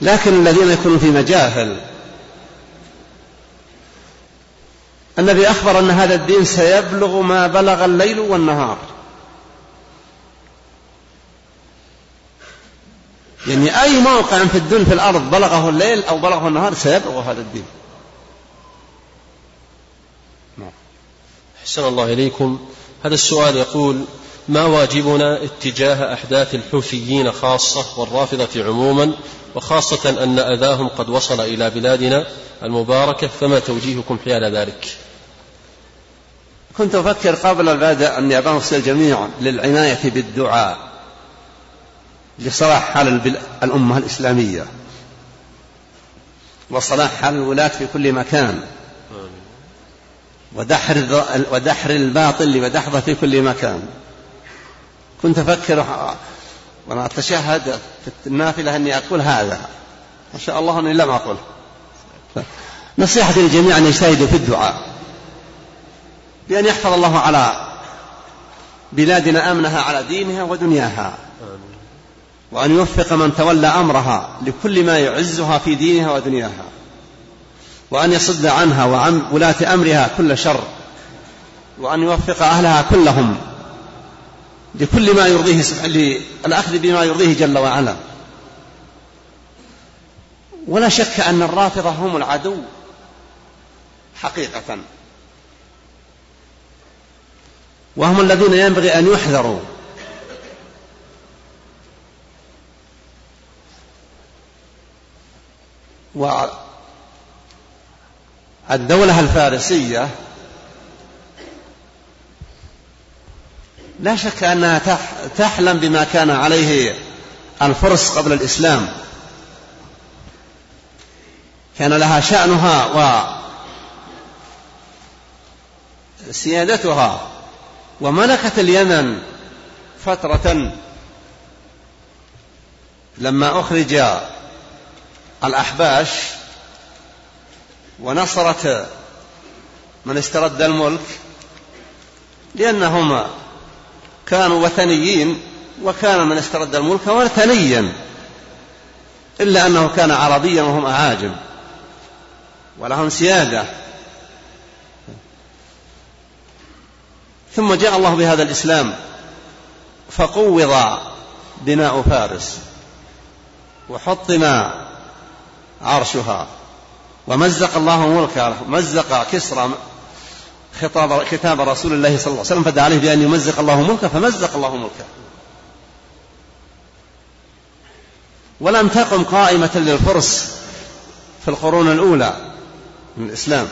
Speaker 2: لكن الذين يكونون في مجاهل النبي أخبر أن هذا الدين سيبلغ ما بلغ الليل والنهار. يعني أي موقع في الدنيا في الأرض بلغه الليل أو بلغه النهار سيبلغ هذا الدين.
Speaker 1: أحسن الله إليكم. هذا السؤال يقول ما واجبنا اتجاه أحداث الحوثيين خاصة والرافضة عموما وخاصة أن أذاهم قد وصل إلى بلادنا المباركة فما توجيهكم حيال ذلك؟
Speaker 2: كنت أفكر قبل البدء أني أبنص الجميع للعناية بالدعاء لصلاح حال الأمة الإسلامية وصلاح حال الولاة في كل مكان ودحر ودحر الباطل ودحضه في كل مكان. كنت أفكر وأنا أتشهد في النافلة أني أقول هذا. ما شاء الله أني لم أقل. نصيحتي للجميع أن يجتهدوا في الدعاء. بأن يحفظ الله على بلادنا أمنها على دينها ودنياها. وأن يوفق من تولى أمرها لكل ما يعزها في دينها ودنياها. وأن يصد عنها وعن ولاة أمرها كل شر. وأن يوفق أهلها كلهم لكل ما يرضيه للأخذ بما يرضيه جل وعلا. ولا شك أن الرافضة هم العدو حقيقة. وهم الذين ينبغي أن يحذروا. والدولة الفارسية لا شك أنها تحلم بما كان عليه الفرس قبل الإسلام. كان لها شأنها وسيادتها وملكت اليمن فترة لما أخرج الأحباش ونصرت من استرد الملك لأنهم كانوا وثنيين وكان من استرد الملك وثنيا إلا أنه كان عربيا وهم أعاجم ولهم سيادة. ثم جاء الله بهذا الإسلام فقوض بناء فارس وحطم عرشها ومزق الله ملكها مزق كسرى خطاب كتاب رسول الله صلى الله عليه وسلم فدعا عليه بأن يمزق الله ملكه فمزق الله ملكه. ولم تقم قائمة للفرس في القرون الأولى من الإسلام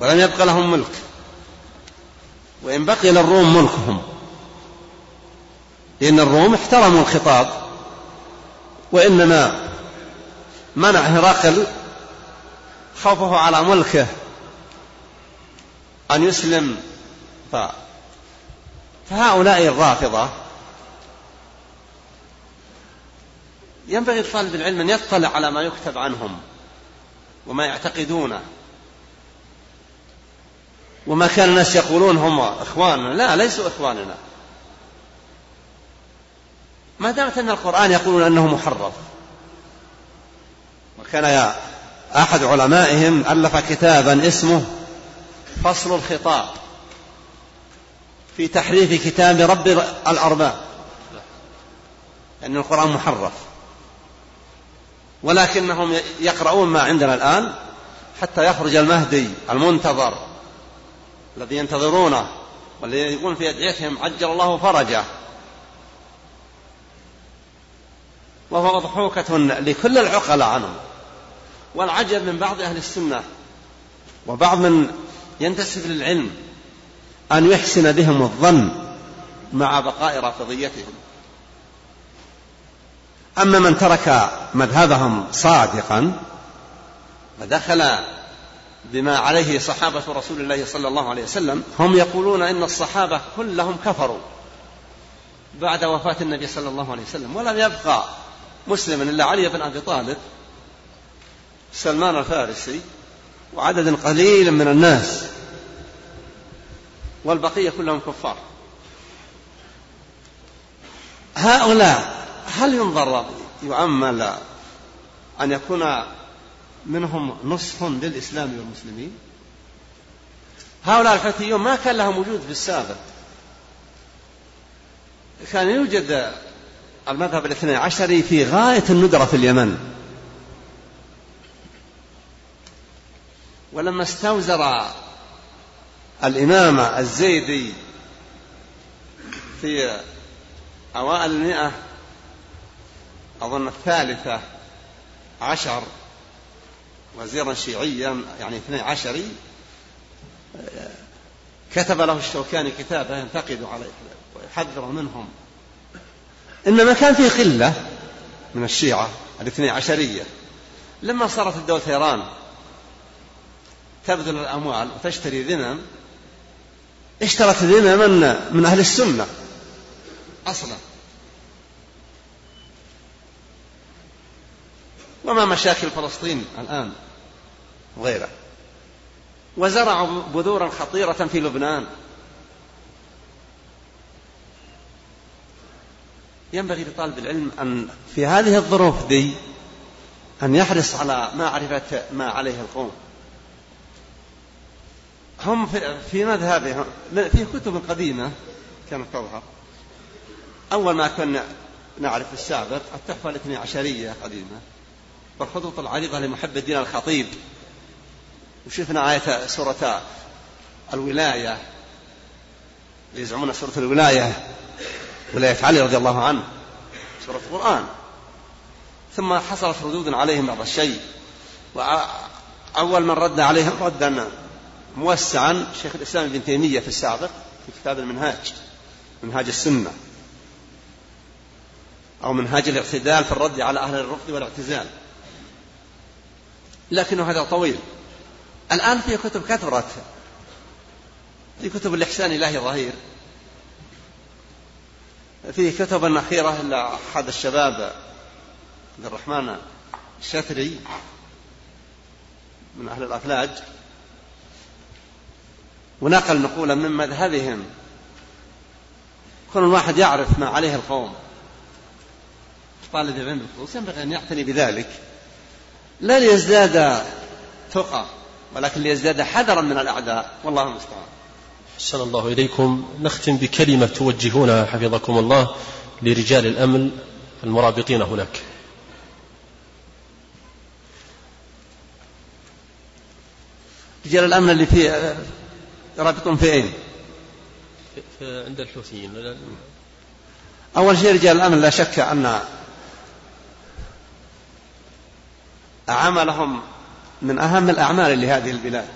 Speaker 2: ولم يبق لهم ملك. وإن بقي للروم ملكهم. لأن الروم احترموا الخطاب وإنما منع هرقل خوفه على ملكه أن يسلم. ف... فهؤلاء الرافضة ينبغي لطالب العلم أن يطلع على ما يكتب عنهم وما يعتقدونه. وما كان الناس يقولون هم إخواننا. لا ليسوا إخواننا. ما دامت أن القرآن يقولون أنه محرف. وكان أحد علمائهم ألف كتابا اسمه فصل الخطاب في تحريف كتاب رب الأرباب. لأن القرآن محرف. ولكنهم يقرؤون ما عندنا الآن حتى يخرج المهدي المنتظر. الذي ينتظرونه والذي يقول في أدعيتهم عجل الله فرجه. وهو مضحوكة لكل العقلاء عنه والعجب من بعض أهل السنة. وبعض من ينتسب للعلم أن يحسن بهم الظن مع بقاء رافضيتهم. أما من ترك مذهبهم صادقا ودخل بما عليه صحابة رسول الله صلى الله عليه وسلم هم يقولون إن الصحابة كلهم كفروا بعد وفاة النبي صلى الله عليه وسلم ولم يبقى مسلما إلا علي بن أبي طالب سلمان الفارسي وعدد قليل من الناس والبقية كلهم كفار. هؤلاء هل ينظر يؤمل أن يكون منهم نصح للإسلام والمسلمين. هؤلاء الحوثيون ما كان لهم وجود في السابق كان يوجد المذهب الاثني عشري في غاية الندرة في اليمن. ولما استوزر الإمام الزيدي في أوائل المئة أظن الثالثة عشر وزيرا شيعيا يعني اثني عشري كتب له الشوكاني كتابا ينتقد عليه ويحذر منهم. إنما كان في قلة من الشيعة الاثني عشرية. لما صارت الدولة إيران تبذل الأموال وتشتري ذمم اشترت ذمما من, من أهل السنة. أصلا. وما مشاكل فلسطين الآن؟ وغيره وزرعوا بذورا خطيرة في لبنان. ينبغي لطالب العلم أن في هذه الظروف دي أن يحرص على معرفة ما عليه القوم. هم في مذهبهم في كتب قديمة كانت تظهر. أول ما كنا نعرف السابق التحفة الاثني عشرية قديمة والخطوط العريضة لمحب الدين الخطيب. وشفنا آية سورة الولاية يزعمون سورة الولاية ولاية علي رضي الله عنه سورة القرآن. ثم حصلت ردود عليهم بعض الشيء وأول من رد عليهم ردا موسعا شيخ الإسلام ابن تيمية في السابق في كتاب المنهاج منهاج السنة أو منهاج الاعتدال في الرد على أهل الرفض والاعتزال. لكنه هذا طويل. الآن في كتب كثرت. في كتب الإحسان إلهي ظهير. في كتب أخيرة لأحد الشباب عبد الرحمن الشثري من أهل الأفلاج. ونقل نقولا من مذهبهم. كل واحد يعرف ما عليه القوم. طالب العلم ينبغي أن يعتني بذلك. لا ليزداد تقى ولكن ليزداد حذرا من الأعداء. والله المستعان.
Speaker 3: أحسن الله إليكم. نختم بكلمة توجهونها حفظكم الله لرجال الأمن المرابطين هناك.
Speaker 2: رجال الأمن اللي في رابطون في أين؟
Speaker 3: في عند الحوثيين.
Speaker 2: أول شيء رجال الأمن لا شك أن عملهم من أهم الأعمال لهذه البلاد.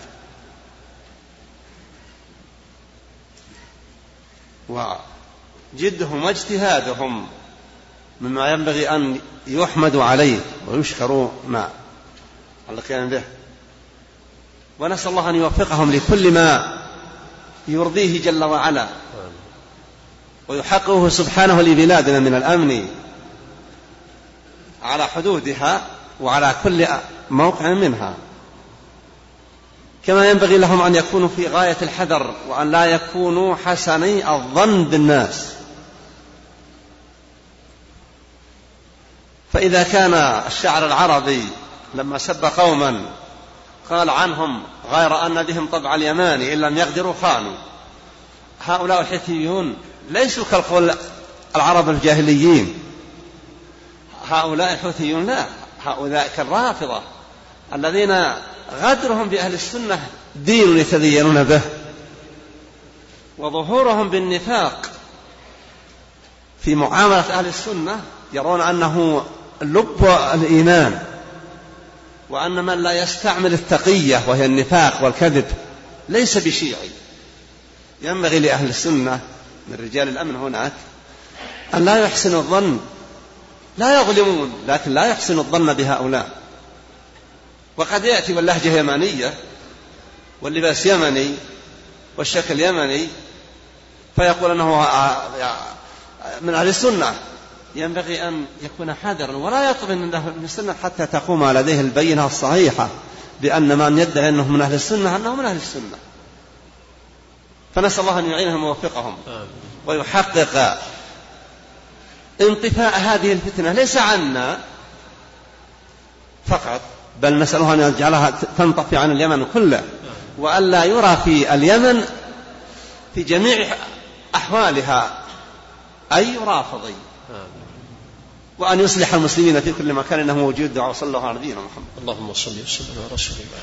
Speaker 2: وجدهم واجتهادهم مما ينبغي أن يحمدوا عليه ويشكروا ما القيام به. ونسأل الله أن يوفقهم لكل ما يرضيه جل وعلا. ويحققه سبحانه لبلادنا من الأمن على حدودها. وعلى كل موقع منها. كما ينبغي لهم أن يكونوا في غاية الحذر وأن لا يكونوا حسني الظن بالناس. فإذا كان الشعر العربي لما سب قوما قال عنهم غير أن بهم طبع اليماني إن لم يقدروا خانوا هؤلاء الحثيون ليسوا كالقول العرب الجاهليين. هؤلاء الحوثيون لا. هؤلاء كالرافضة الذين غدرهم بأهل السنة دين يتدينون به. وظهورهم بالنفاق في معاملة أهل السنة يرون أنه لب الإيمان وأن من لا يستعمل التقية وهي النفاق والكذب ليس بشيعي. ينبغي لأهل السنة من رجال الأمن هناك أن لا يحسنوا الظن لا يظلمون لكن لا يحسن الظن بهؤلاء. وقد يأتي واللهجة يمانية واللباس يمني والشكل يمني فيقول أنه من أهل السنة. ينبغي أن يكون حذرا ولا يطلب من السنة حتى تقوم لديه البينة الصحيحة بأن من يدعي أنه من أهل السنة أنه من أهل السنة. فنسأل الله أن يعينهم ويوفقهم ويحقق انطفاء هذه الفتنة ليس عنا فقط بل نسأله أن يجعلها تنطفي عن اليمن كله وألا يرى في اليمن في جميع أحوالها أي رافضي. وأن يصلح المسلمين في كل مكان إنه موجود. دعوة صلى الله على نبينا محمد.
Speaker 3: اللهم صل وسلم على رسول الله.